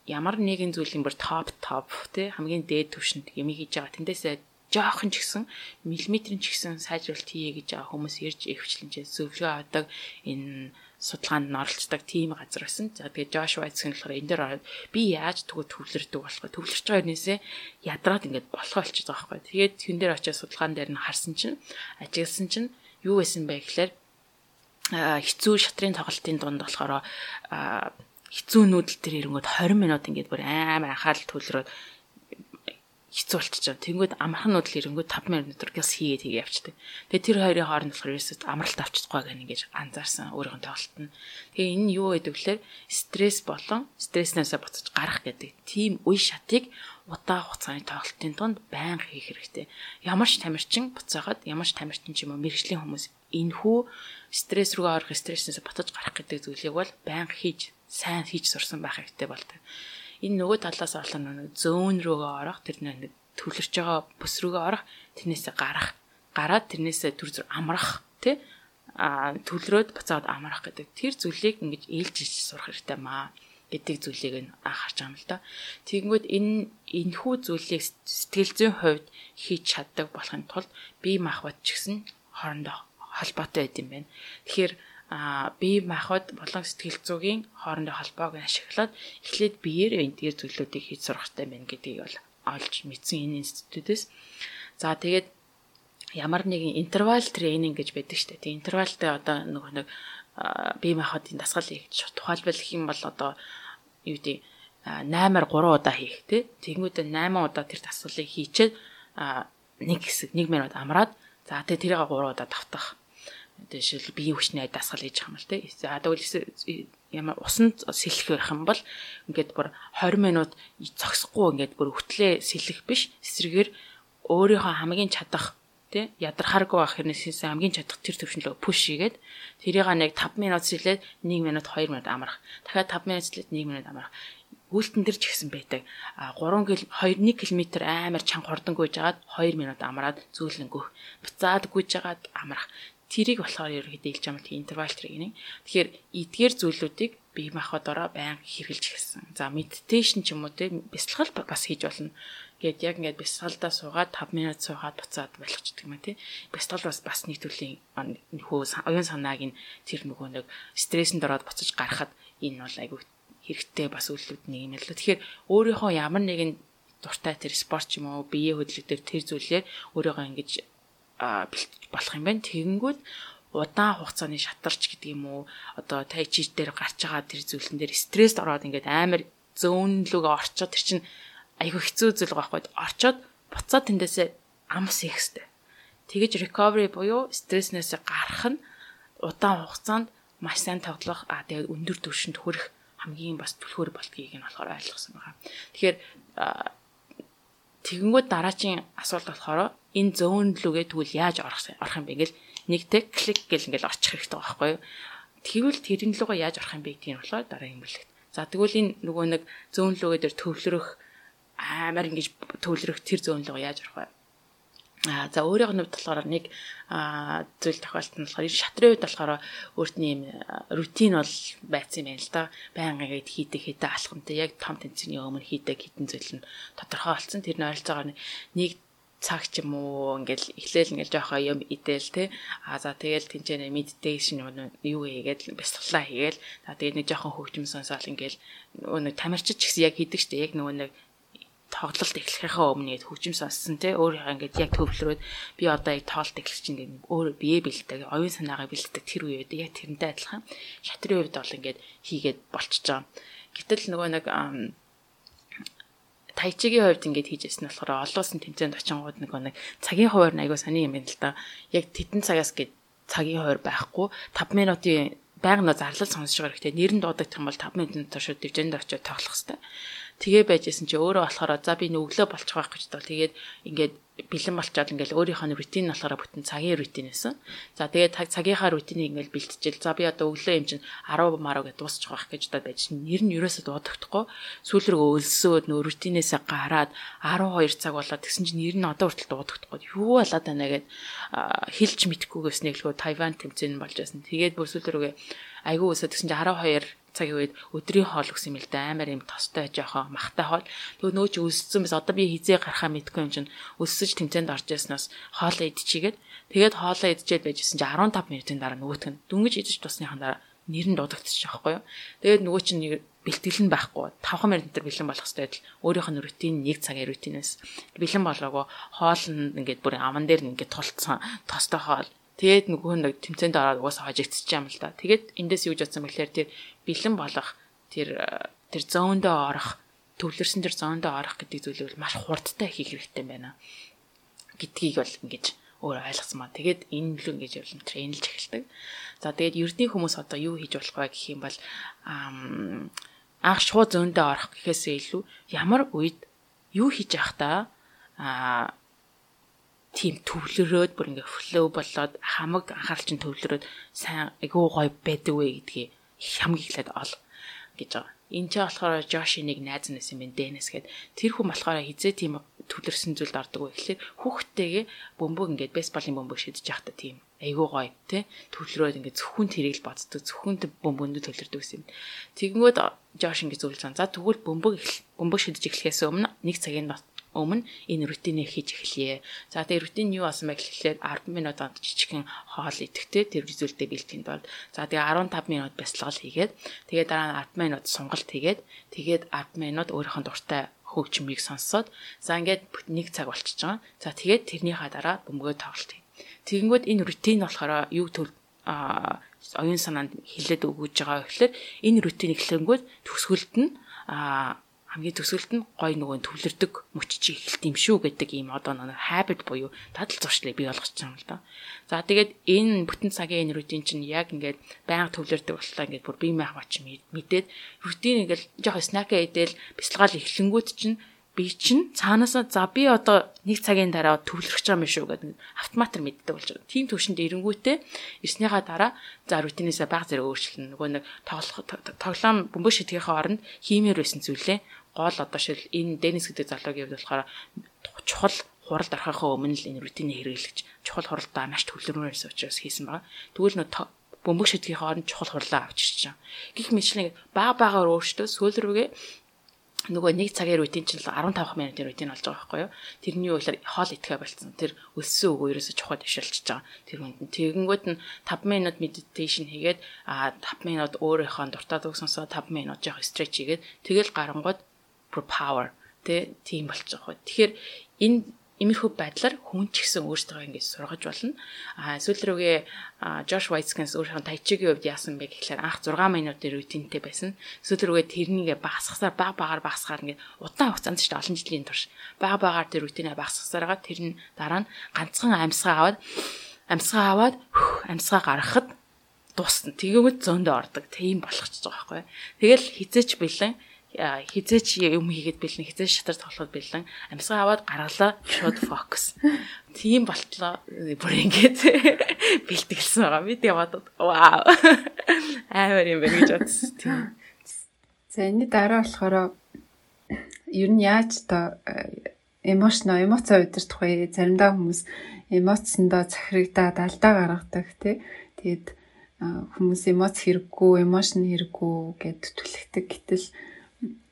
ямар нэгэн зүйлийн бүр топ топ тий хамгийн дээд түвшинд юм хийж байгаа тэндээсээ жоохон ч гэсэн миллиметрийн ч гэсэн сайжруулалт хийе гэж байгаа хүмүүс ирж ихвчлэн ч зөвлөгөө авдаг энэ судалгаанд нь оролцдог тийм газар байсан. За тэгээд Josh White-ийн болохоор энэ дээр ороод би яаж тэгвэл төвлөрдөг болохоо төвлөрч байгаа юмнээсээ ядраад ингээд болохоо болчихж байгаа байхгүй. Тэгээд хүн дээр очиж судалгаан дээр нь харсан чинь ажигласан чинь юу байсан бэ гэхээр хэцүү шатрын тоглолтын дунд болохоор хэцүү нүүдэл төр ирэнгүүт 20 минут ингээд бүр амар анхаарал төвлөрөөд хэцүү байгаа. Тэнгүүд амархан нүүдэл ирэнгүүт 5 минут газ хийгээд хийгээ явчихдаг. Тэгээ тэр хоёрын хооронд болохоор ерөөсөд амралт авчихгүй гэх ингэж анзаарсан өөрийнхөө тоглолт нь. Тэгээ энэ юу гэдэг вүлээр стресс болон стресснээсээ буцаж гарах гэдэг тийм үе шатыг удаан хугацааны тоглолтын тунд байнга хийх хэрэгтэй. Ямар ч тамирчин буцаагаад ямар ч тамирчин ч юм уу мэрэгжлийн хүмүүс энхүү стресс рүү орох стресснээс батж гарах гэдэг зүйлийг бол байнга хийж сайн хийж сурсан байх хэрэгтэй болдог. Энэ нөгөө талаас орлоо нөгөө зөөн рүүгээ орох тэр нэг төвлөрч байгаа бүс рүүгээ орох тэрнээсээ гарах гараад тэрнээсээ төр зүр амрах тий а төлрөөд буцаад амрах гэдэг тэр зүйлийг ингэж ээлж иж сурах хэрэгтэй маа гэдэг зүйлийг нь анхаарч байгаа юм л да. Тэгэнгүүт энэ энэхүү зүйлийг сэтгэл зүйн хувьд хийж чаддаг болохын тулд бие махбод ч гэсэн хоорондоо холбоотой байд юм байна. Тэгэхээр бие махбод болон сэтгэл зүйн хоорондоо холбоог ашиглаад эхлээд биеэр эдгээр зүйлүүдийг хийж сурах хэрэгтэй байна гэдгийг бол олж мэдсэн энэ институтээс. За тэгээд ямар нэгэн интервал тренинг гэж байдаг шүү дээ. Интервалтай одоо нөгөө нэг бие махбодын дасгал хийж тухайлбал юм бол одоо юу гэдэг 8-аар 3 удаа хийх тий. Тэгэнгүүтээ 8 удаа тэр дасгалыг хийчээд нэг хэсэг 1 минут амраад за тэгээ тэрийг 3 удаа давтах жишээл биеийн хүчний дасгал хийж байгаа юм л тий. За тэгвэл ямар усанд сэлэх байх юм бол ингээд бүр 20 минут зогсохгүй ингээд бүр хөтлөө сэлэх биш. Эсрэгээр өөрийнхөө хамгийн чадах тий ядархааргүй байх хэрнээс хамгийн чадах тэр төвшнлөө пуш хийгээд тэрийг нэг 5 минут сэлээд 1 минут 2 минут амрах. Дахиад 5 минут сэлээд 1 минут амрах үйлтэн дээр ч гэсэн байдаг. А 3 км 2 1 км амар чанга хурдан гүйж агаад 2 минут амраад зүүлэнгөх. Буцаад гүйж агаад амрах. Тэрийг болохоор ерөөхдөө илж юм интервал тренинг. Тэгэхээр эдгээр зүйлүүдийг бие махбодороо байнга хэрэгжилж эхэлсэн. За медитейшн ч юм уу те бясалгал бас хийж болно. Гэт яг ингээд бясалгалдаа суугаад 5 минут суугаад буцаад болгочдөг юм тий. Бясалгал бас бас нэг төрлийн хөө оюун санааг нь тэр нөгөө нэг стрессэнд ороод буцаж гарахад энэ бол айгүй хэрэгтэй бас үйлдэлүүд нэг юм л. Тэгэхээр өөрийнхөө ямар нэгэн дуртай тэр спорт ч юм уу биеэ хөдөлгөдөв тэр зүйлээр өөрийгөө ингэж бэлтэж болох юм байна. Тэгэнгүүт удаан хугацааны шатарч гэдэг юм уу одоо тайчиж дээр гарч байгаа тэр зүйлэн дээр стресст ороод ингээд амар зөөнлөг орчоод тэр чинь айгүй хэцүү зүйл байхгүй орчоод буцаад тэндээсээ амс их хэвээр. Тэгэж recovery буюу стресснээс гарах нь удаан хугацаанд маш сайн тоглох а тэгээд өндөр түвшинд хүрэх хамгийн бас түлхүүр болдгийг нь болохоор ойлгосон байгаа. Тэгэхээр тэгэнгүүт дараачийн асуулт болохоор энэ зөөн лүгээ тэгвэл яаж орох орох юм бэ гэл нэг тэг клик гэл ингээл очих хэрэгтэй байхгүй юу? Тэгвэл тэрэн лугаа яаж орох юм бэ гэдгийг болохоор дараагийн бүлэгт. За тэгвэл энэ нөгөө нэг зөөн лүгээ дээр төвлөрөх амар ингэж төвлөрөх тэр зөөн лугаа яаж орох вэ? А за өөрийнх нь болохоор нэг зүйл тохиолдсон болохоор шатрын хувьд болохоор өөртний юм рутин бол байцсан юм байна л да. Баян ингээд хийдэг хэдэ алхамтай яг том тэнцвэрний өмнө хийдэг хитэн зүйл нь тодорхой болсон. Тэр нь ойролцоогоор нэг цаг ч юм уу ингээл эхлээл ингээл жоохоо юм идэл те а за тэгэл тэнцэнэ медитейшн юу хийгээд бясалгалаа хийгээл за тэгээд нэг жоохон хөгжим сонсоол ингээл нөгөө тамирчид ч гэсэн яг хийдэг штэ яг нөгөө нэг тоглолт эхлэхийнхаа өмнө яг хөгжим сонссон те өөрийнхөө ингээд яг төвлөрөөд би одоо яг тоглолт эхлэх чинь ингээд өөр бие бэлдэг оюун санаагаа бэлддэг тэр үед яг тэрнтэй адилхан шатрын үед бол ингээд хийгээд болчихж байгаа. Гэтэл нөгөө нэг тайчигийн хувьд ингээд хийжсэн нь болохоор олон улсын тэмцээнд очингууд нэг нэг цагийн хуваар нь айгуу сони юм байна л да. Яг тедэн цагаас гээд цагийн хуваар байхгүй 5 минутын байнга зарлал сонсож байгаа хэрэгтэй. Нэр нь дуудах юм бол 5 минутын турш дэвжээнд очиод тоглох хэрэгтэй тэгээ байжсэн чи өөрөө болохоор за би нүглөө болчих байх гэж бол тэгээд ингээд бэлэн болчоод ингээл өөрийнх нь рутин болохоор бүтэн цагийн рутин байсан. За тэгээд цагийнхаа рутинийг ингээл бэлтжил. За би одоо өглөө юм чинь 10 мараа гэдээ дуусчих байх гэж удаад байж нэр нь ерөөсөө дуудагдахгүй. Сүүл рүү өлсөөд нөө рутинээсээ гараад 12 цаг болоод тэгсэн чинь нэр нь одоо хүртэл дуудагдахгүй. Юу болоод байна гэд хэлж мэдхгүйгээс нэглгөө Тайван тэмцээн болж байсан. Тэгээд бүр сүүл рүүгээ айгүй өсөд тэгсэн чинь 12 цагийн үед өдрийн хоол өгсөн юм л да. Амар юм тостой жоохон махтай хоол. Тэгвэл нөө чи өссөн bis одоо би хизээ гарахаа мэдгүй юм чинь өссөж тэмцээнд орж яснаас хоолоо идчихгээд тэгээд хоолоо идчихэд байжсэн чи 15 минутын дараа нөгөөтг нь дүнгиж идэж тусныхан дараа нэр нь дуудагдчих жоохгүй юу. Тэгээд нөгөө чинь бэлтгэл нь байхгүй. 5 минут дээр бэлэн болох хэрэгтэй байтал өөрийнх нь рутин нэг цагийн рутинээс. Бэлэн болоогүй. Хоол нь ингээд бүр аман дээр нь ингээд тулцсан. Тостой хоол Тэгээд нөгөө нэг тэмцээнд ороод угаасаа хожигдчих юм л да. Тэгээд эндээс юу гэж бодсон бэхлээр тэр бэлэн болох тэр тэр зоондоо орох төвлөрсөн тэр зоондоо орох гэдэг зүйлийг бол маш хурдтай хийх хэрэгтэй байна гэдгийг бол ингэж өөр ойлгосон маа. Тэгээд энэ л ингэж явлан тренэлж эхэлдэг. За тэгээд ердний хүмүүс одоо юу хийж болох вэ гэх юм бол анх шууд зөөндөө орох гэхээсээ илүү ямар үед юу хийж явах та а тийм төвлөрөөд бүр ингээ флоу болоод хамаг анхаарал чинь төвлөрөөд сайн айгүй гоё байдаг вэ гэдгийг хамгийн ихлээд ол гэж байгаа. Энд ч болохоор Жоши нэг найз нэс юм байна Дэнэс гээд тэр хүн болохоор хизээ тийм төвлөрсөн зүйлд ордог вэ гэхэлэр хүүхдтэйгээ бөмбөг ингээд бейсболын бөмбөг шидэж явахдаа тийм айгүй гоё тий төвлөрөөд ингээд зөвхөн тэрийг л боддог зөвхөн бөмбөнд төвлөрдөг гэсэн юм. Тэгэнгүүт Жош ингээд зөвлөж байгаа. За тэгвэл бөмбөг бөмбөг шидэж эхлэхээс өмнө нэг цагийн өмнө энэ рутиныг хийж эхлэе. За тэгээ рутин юу болсон бэ гэхлээр 10 минутанд жижигхэн хоол идэхтэй тэр визүлтэй бэлтгэнд бол за тэгээ 15 минут бясалгал хийгээд тэгээ дараа нь 10 минут сунгалт хийгээд тэгээд 10 минут өөрийнхөө дуртай хөгжмийг сонсоод за ингээд нэг цаг болчихж байгаа. За тэгээд тэрнийхаа дараа бөмбөгөө тоглолт хий. Тэгэнгүүт энэ рутин болохоор юу төл оюун санаанд хилээд өгөж байгаа гэхэлэр энэ рутин эхлэнгүүт төгсгөлд нь а хамгийн төсөлд нь гой нөгөө төвлөрдөг мөчч эхэлт юм шүү гэдэг ийм одоо нэг habit буюу дадал зуршлыг бий болгож байгаа юм л да. За тэгээд энэ бүтэн цагийн энэ рутин чинь яг ингээд байнга төвлөрдөг боллоо ингээд бүр бие махбач мэдээд рутин ингээл жоохон снакаа идэл бяцлагаал эхлэнгүүт чинь би чинь цаанаасаа за би одоо нэг цагийн дараа төвлөрөх гэж юм шүү гэдэг автоматар мэддэг болж байгаа. Тим төвшөнд эренгүүтээ ирснийхаа дараа за рутинээсээ баг зэрэг өөрчлөн нөгөө нэг тоглох тоглоом бөмбөг шидгийнхээ оронд хиймээр байсан зүйлээ гол одоо шил энэ Денис гэдэг залуугийн хувьд болохоор чухал хуралд орохын өмнө л энэ рутиныг хэрэглэж чухал хуралдаа маш төвлөрмөр байсан учраас хийсэн байгаа. Тэгвэл нөө бөмбөг шидгийн хооронд чухал хурлаа авчирч байгаа. Гэх мэтлэн баг багаар өөртөө сүүл рүүгээ нөгөө нэг цагийн рутин чинь 15 минутын рутин болж байгаа байхгүй юу? Тэрний үйлээр хоол идэхэ болцсон. Тэр өссөн үг ерөөсө чухал төвшөлж байгаа. Тэр хүнд нь тэгэнгүүт нь 5 минут медитейшн хийгээд а 5 минут өөрийнхөө дуртай дуу сонсоод 5 минут жоох стретч хийгээд тэгэл гарангууд power тэ тийм байгаа хөө. Тэгэхээр энэ имерхүү байдлаар хүн ч гэсэн өөртөө ингэж сургаж болно. А сүүл рүүгээ Josh Waitzkins өөрийнхөө тайчигийн хувьд яасан бэ гэхлээр анх 6 минутын рутинтэй байсан. Сүүл рүүгээ тэрнийг багасгасаар баг багаар багасгаар ингэ удаан хугацаанд ч олон жилийн турш баг багаар тэр рутинаа багасгасараа тэр нь дараа нь ганцхан амьсгаа аваад амьсгаа аваад амьсгаа гаргахад дуусна. Тэгээд зөндөө ордог. Тийм болгочихж байгаа байхгүй. Тэгэл хизээч бэлэн хизээч юм хийгээд бэлэн хизээч шатар тоглоход бэлэн амьсгаа аваад гаргалаа шууд фокус. Тийм болтлоо бүр ингээд бэлтгэлсэн байгаа. Би яваад вау. Амар юм байна гэж бодсон. Тийм. За энэ дараа болохоор ер нь яаж одоо эмошно эмоц удирдах вэ? Заримдаа хүмүүс эмоцсондоо захирагдаад алдаа гаргадаг тий. Тэгээд хүмүүс эмоц хэрэггүй, эмошн хэрэггүй гэд түлхдэг. Гэтэл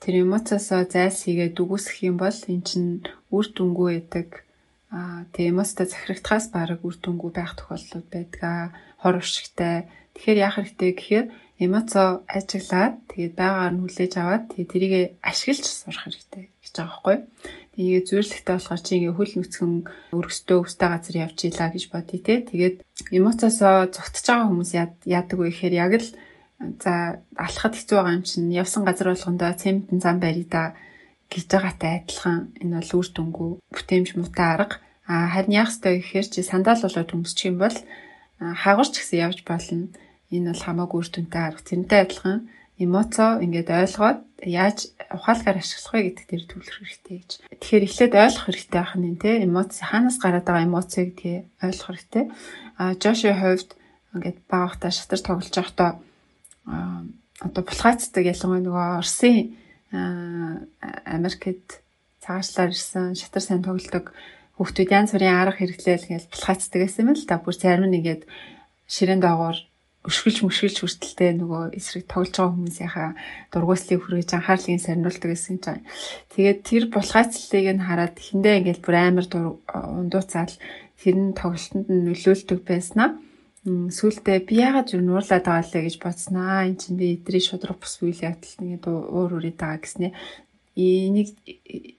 тэр эмоцоосоо зайлсхийгээд үгүйсэх юм бол эн чинь үр дүнгүй байдаг. Аа тэгээ эмоцтой захирагдахаас бараг үр дүнгүй байх тохиолдлууд байдаг. Хор уршигтай. Тэгэхээр яах хэрэгтэй гэхээр эмоцоо ажиглаад тэгээд байгаагаар нь хүлээж аваад тэгээд тэрийг ашиглаж сурах хэрэгтэй гэж байгаа байхгүй. Тэгээ зүйрлэгтэй болохоор чи ингээ хөл нүцгэн өргөстөө өстэй газар явж ийлаа гэж бодъё те. Тэгээд эмоцоосоо зугтж байгаа хүмүүс яадаг вэ гэхээр яг л за алхахад хэцүү байгаа юм чинь явсан газар болгондоо цементэн зам барья да гэж байгаатай адилхан энэ бол үр дүнгүй бүтээмж муутай арга. А харин яах ёстой гэхээр чи сандал болоод өмсчих юм бол хаагурч гэсэн явж болно. Энэ бол хамаагүй үр дүнтэй арга. Тэрнтэй адилхан эмоцоо ингээд ойлгоод яаж ухаалгаар ашиглах вэ гэдэг дээр төвлөрөх хэрэгтэй гэж. Тэгэхээр эхлээд ойлгох хэрэгтэй байх нь те эмоц хаанаас гараад байгаа эмоцийг тэгээ ойлгох хэрэгтэй. А Жоши хувьд ингээд багтаа шатар тоглож байхдаа одоо булгаацдаг ялангуяа нөгөө Оросын Америкт цаашлаар ирсэн шатар сайн тоглодог хүүхдүүд янз бүрийн арга хэрэглээл гэж булгаацдаг гэсэн юм л да. Бүр зарим нь ингээд ширээн доогоор өшгөлж мөшгөлж хүртэлтэй нөгөө эсрэг тоглож байгаа хүмүүсийнхаа дургуйслыг хүргэж анхаарлыг сарниулдаг гэсэн чинь. Тэгээд тэр булгайцлыг нь хараад эхэндээ ингээл бүр амар ундууцаал тэр нь тоглолтод нь нөлөөлдөг байснаа. Сүүлдээ би яагаад зүр нуурлаад байгаа лээ гэж бодснаа. Энд чинь би эдрий шудраг бус үйл явдал ингээд уур үрээд байгаа гэснээ. Энийг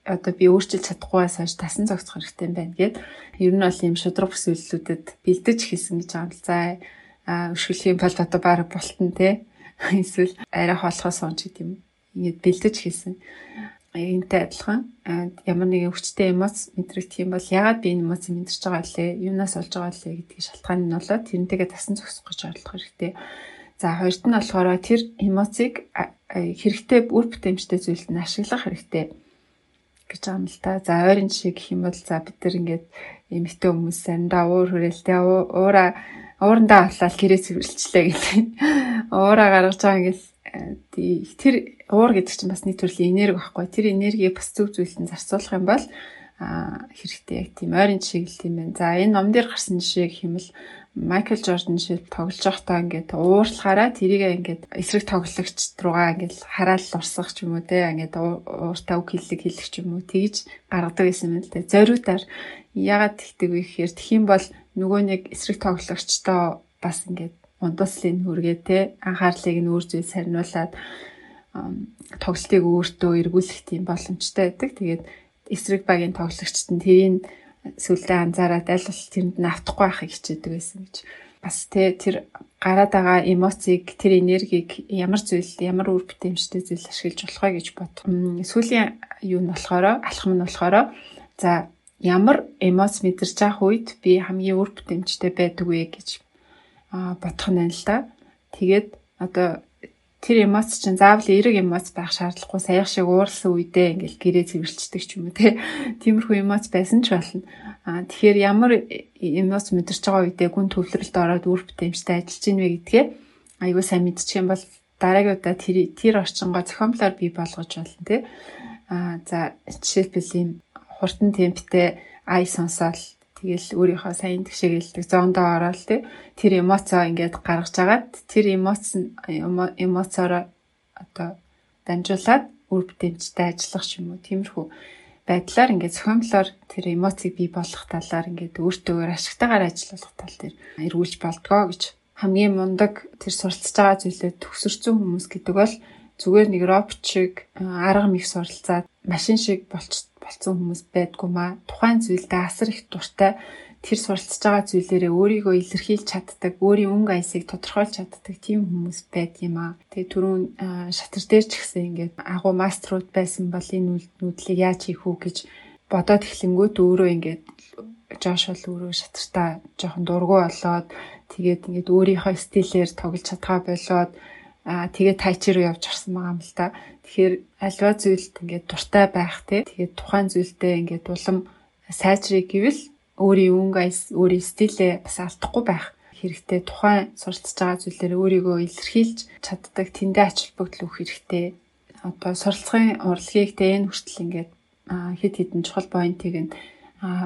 одоо би өөрчилж чадахгүйгаас хойш тасан зогсох хэрэгтэй байна гэд. Ер нь бол ийм шудраг бус үйлдэлүүдэд бэлдэж хэлсэн гэж байгаа юм л заа өшгөлөх юм бол одоо баг болтон те эсвэл арай хоолохоос он ч гэдэм ингээд бэлдэж хийсэн энтэй адилхан ямар нэгэн хүчтэй эмоц мэдрэгдэх юм бол ягаад би энэ эмоцийг мэдэрч байгаа лээ юунаас олж байгаа лээ гэдгийг шалтгаан нь болоод тэрнтэйгээ тасан зогсох гэж орлох хэрэгтэй за хоёрт нь болохоор тэр эмоцийг хэрэгтэй үр бүтээмжтэй зүйлд нь ашиглах хэрэгтэй гэж байгаа юм л та. За ойрын жишээ гэх юм бол за бид нар ингээд эмэгтэй хүмүүс сандаа уур хүрээлтэй уура уурандаа авлал гэрээ цэвэрлжлээ гэдэг. Уураа гаргаж байгаа ингээс э, тэр уур гэдэг чинь бас нэг төрлийн энерги байхгүй. Тэр энергийг бас зөв зүйлд зарцуулах юм бол а хэрэгтэй яг тийм ойрын жишээ л тийм байна. За энэ ном дээр гарсан жишээ гэх юм бол Майкл Жордан шиг тоглож байхдаа ингээд уурлахаараа тэрийг ингээд эсрэг тоглогч руугаа ингээд хараал урсгах ч юм уу те ингээд ууртаа үг хэллэг хэлэх ч юм уу тэгж гаргадаг гэсэн юм л те. Зориудаар ягаад тэгдэг вэ гэхээр юм бол нөгөө нэг эсрэг тоглогчтой бас ингээд ундууслыг хүргээ те анхаарлыг нь өөр зүйл сарниулаад тоглолтыг өөртөө эргүүлэх тийм боломжтой байдаг. Тэгээд эсрэг багийн тоглогчд нь тэрийг сүлдээ анзаараад аль бол тэрэнд нь автахгүй байхыг хичээдэг байсан гэж. Бас те тэр гараад байгаа эмоцийг тэр энергийг ямар зүйл ямар үр бүтээмжтэй зүйл ашиглаж болох вэ гэж бод. Сүүлийн юу нь болохоор алхам нь болохоор за ямар эмоц мэдэрч явах үед би хамгийн үр бүтээмжтэй байдаг вэ гэж бодох нь л да. Тэгээд одоо тэр эмоц чинь заавал эерэг эмоц байх шаардлагагүй саяхан шиг уурсан үедээ ингээл гэрээ цэвэрлждэг ч юм уу те. Тиймэрхүү эмоц байсан ч болно. Аа тэгэхээр ямар эмоц мэдэрч байгаа үедээ гүн төвлөрөлд ороод үр бүтээмжтэй ажиллаж ийн вэ гэдгээ аюу сайн мэдчих юм бол дараагийн удаа тэр тэр орчингоо зохиомлоор бий болгож болно те. Аа за жишээлбэл ийм хурдан темптэй ай сонсоол тэгэл өөрийнхөө сайн тэгшээгэлдэг зоондоо ороод тий тэр эмоцоо ингээд гаргаж агаад тэр эмоц эмоцоор одоо дамжуулаад үр бүтээмжтэй ажиллах юм уу. Тиймэрхүү байдлаар ингээд зохиомлоор тэр эмоцийг бий болгох талаар ингээд өөртөөгөр ашигтайгаар ажиллах тал дээр эргүүлж болдгоо гэж хамгийн мундаг тэр суралцж байгаа зүйлээ төгсөрсөн хүмүүс гэдэг бол зүгээр нэг робот шиг арга мэх суралцаад машин шиг болч болцсон хүмүүс байдгүй маа. Тухайн зүйлдээ асар их дуртай тэр суралцж байгаа зүйлээрээ өөрийгөө илэрхийлж чаддаг, өөрийн өнгө аясыг тодорхойлж чаддаг тийм хүмүүс байд юм аа. Тэгээ түрүүн шатар дээр ч гэсэн ингээд агуу маструуд байсан бол энэ нүүдлийг яаж хийх үү гэж бодоод эхлэнгүүт өөрөө ингээд Жош бол өөрөө шатартаа жоохон дургу болоод Тэгээд ингээд өөрийнхөө стилээр тоглож чадгаа болоод аа тэгээд тайчи руу явж орсон байгаа юм л та. Тэгэхээр альва зүйлд ингээд дуртай байх те. Тэгээд тухайн зүйлдээ ингээд улам сайжрыг гэвэл өөрийн өнгө айс өөрийн стилээ бас алдахгүй байх хэрэгтэй тухайн суралцж байгаа зүйлээр өөрийгөө илэрхийлж чаддаг тэндээ ач холбогдол өгөх хэрэгтэй. Одоо суралцгын урлагийг тэ энэ хүртэл ингээд хэд хэдэн чухал поинтыг нь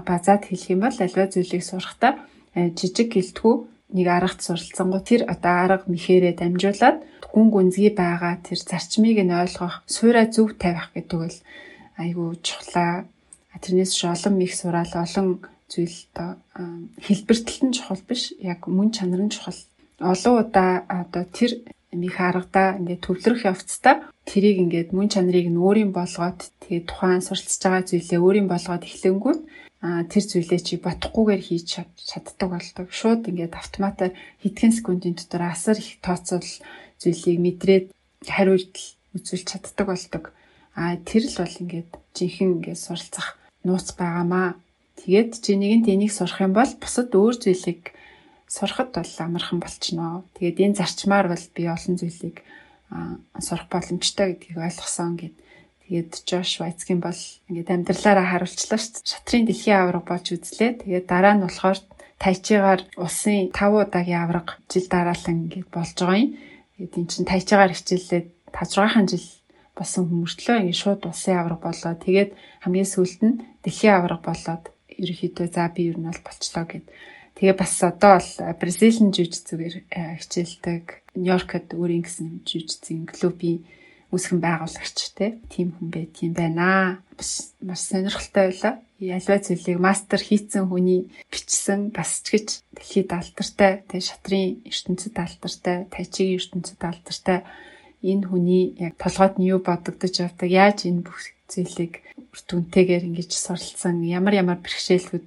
базаад хэлэх юм бол альва зүйлийг сурахдаа жижиг гэлтгүү нэг аргад суралцсангуу тэр одоо арга мэхээрээ дамжуулаад гүн гүнзгий байгаа тэр зарчмыг нь ойлгох суурай зөв тавих гэдэг бол айгүй чухлаа. Тэрнээс ч олон их сураал олон зүйл одоо хэлбэртэлт нь чухал биш яг мөн чанар нь чухал. Олон удаа одоо тэр нэг харагдаа ингээд төвлөрөх явцдаа тэрийг ингээд мөн чанарыг нь өөрийн болгоод тэгээд тухайн суралцж байгаа зүйлээ өөрийн болгоод эхлэнгүүт тэр зүйлээ чи бодохгүйгээр хийж чаддаг болдог. Шууд ингээд автоматар хэдхэн секундын дотор асар их тооцоол зүйлийг мэдрээд хариулт үзүүлж чаддаг болдог. А тэр л бол ингээд жинхэнэ ингээд суралцах нууц байгаамаа. Тэгээд чи нэгэнт энийг сурах юм бол бусад өөр зүйлийг сурахад бол амархан болчихноо. Тэгээд энэ зарчмаар бол би олон зүйлийг сурах боломжтой гэдгийг ойлгосон гэд. Тэгээд Жош Вайцгийн бол ингээд амьдралаараа харуулчлаа шүү дээ. Шатрын дэлхийн авраг болж үзлээ. Тэгээд дараа нь болохоор тайчигаар улсын 5 удаагийн авраг жил дараалан ингээд болж байгаа юм. Тэгээд эн чинь тайчигаар хичээллээд 5 6 жил болсон хүмүүртлөө ингээд шууд улсын авраг болоо. Тэгээд хамгийн сүүлд нь дэлхийн авраг болоод ерөөхдөө за би ер нь бол болчлоо гэд. Тэгээ бас одоо бол Brazilian Jiu-Jitsu-гээр хичээлдэг Нью-Йоркод өөрийн гэсэн Jiu-Jitsu-ийн клубийн үүсгэн байгуулагч тийм хүн бай тийм байна. Бас маш сонирхолтой байлаа. Ялваа зүйлийг мастер хийцэн хүний бичсэн бас ч гэж дэлхийд алдартай те шатрын ертөнцид алдартай, тайчигийн ертөнцид алдартай энэ хүний яг толгойд нь юу бодогдож явдаг, яаж энэ бүх зүйлийг үр дүнтэйгээр ингэж суралцсан? Ямар ямар бэрхшээлүүд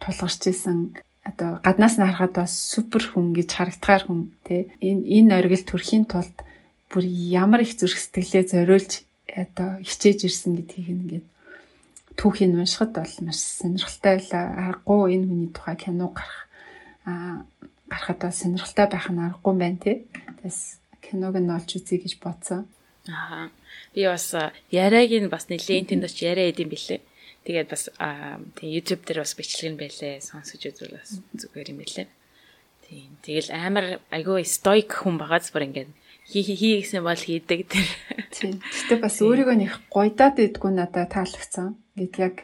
тулгарч исэн? Одоо гаднаас нь харахад бас супер хүн гэж харагдахаар хүн тий энэ энэ оргил төрхийн тулд бүр ямар их зүрх сэтгэлээ зориулж одоо хичээж ирсэн гэдгийг ингээд түүхийг уншихад бол маш сонирхолтой байлаа. Аргагүй энэ хүний тухай кино гарах аа гарахад бол сонирхолтой байх нь аргагүй байна тий. Тэгээс киног нь олж үзье гэж бодсон. Аа Би бас яриаг нь бас нэлээд тэнд очиж яриа идэм билээ. Тэгээд бас тийм YouTube дээр бас бичлэг нь байлээ. Сонсож үзвэл бас зүгээр юм билээ. Тийм. Тэгэл амар айгүй стоик хүн байгаа зүгээр ингээд хий хий гэсэн бол хийдэг тэр. Тийм. Гэтэ бас өөрийгөө нэг гойдаад идэггүй надад таалагдсан. Ингээд яг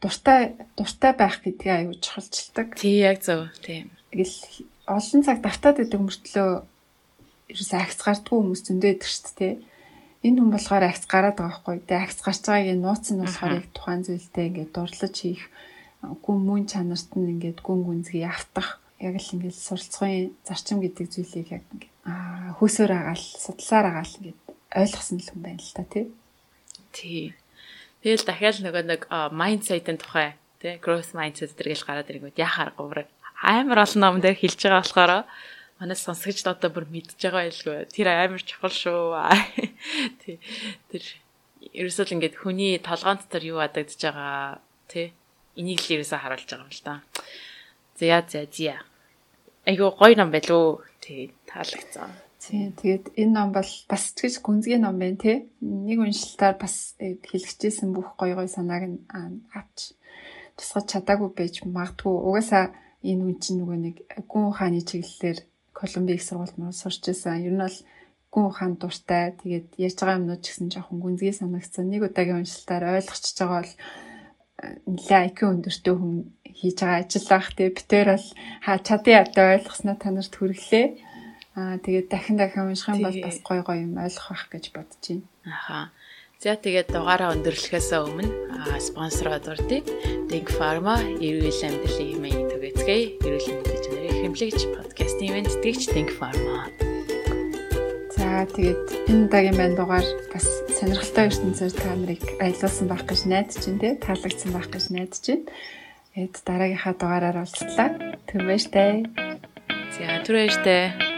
дуртай дуртай байх гэдгийг аюу чухалчилдаг. Тий яг зөв. Тийм. Тэгэл олон цаг давтаад идэг мөртлөө ерөөс агц гардгүй хүмүүс зөндөө идэг шүү дээ энэ хүн болохоор акц гараад байгаа байхгүй. Тэгээ акц гарч байгааг нь нууц нь болохоор яг тухайн зүйлдээ ингээд дурлаж хийх гүн мөн чанарт нь ингээд гүн гүнзгий автах яг л ингээд суралцгын зарчим гэдэг зүйлийг яг аа хөөсөөр агаал судлаар агаал ингээд ойлгосон л хүн байна л та тий. Тий. Тэгэл дахиад нөгөө нэг майндсетийн тухай тий growth mindset зэрэг л гараад ирэнгүүт яхаар говраг амар олон ном дээр хэлж байгаа болохоор манай сонсогчд одоо бүр мэдж байгаа байлгүй. Тэр амар чухал шүү. Тий. Тэр ерөөсөө л ингээд хүний толгоон дотор юу адагдж байгаа тий. Энийг л ерөөсөө харуулж байгаа юм л да. За за за. Айгуу гоё ном байлуу. Тий таалагдсан. Тийм. Тэгээд энэ ном бол бас тэгж гүнзгий ном байна тий. Нэг уншилтаар бас хэлчихсэн бүх гоё гоё санааг нь авч тусгаж чадаагүй байж магадгүй. Угаасаа энэ үн чинь нөгөө нэг гүн ухааны чиглэлээр Колумби их сургуульд мөн сурч байсан. Ер нь бол гүн ухаан дуртай. Тэгээд ярьж байгаа юмнууд ч гэсэн жоохон гүнзгий санагдсан. Нэг удаагийн уншилтаар ойлгочихж байгаа бол э, нэлээ IQ өндөртэй хүн хийж байгаа ажил бах тий битээр бол ха чадын ядаа ойлгосноо танарт хүргэлээ. Аа тэгээд дахин дахин унших юм бол бас гой гой юм ойлгох байх гэж бодож байна. Аха. За тэгээд дугаараа өндөрлөхөөс өмнө спонсороо дурдъя. Think Pharma эрүүл амьдралын хэмээн түгээцгээе. Эрүүл мэндийн чанарын хэмлэгч подкастын ивент тэтгэгч Think Pharma. За тэгээд энэ удаагийн маань дугаар бас сонирхолтой ертөнцөөр та нарыг аялуулсан байх гэж найдаж байна те таалагдсан байх гэж найдаж байна. Эд дараагийнхаа дугаараар уулзлаа. Баяртай. За түр баяртай.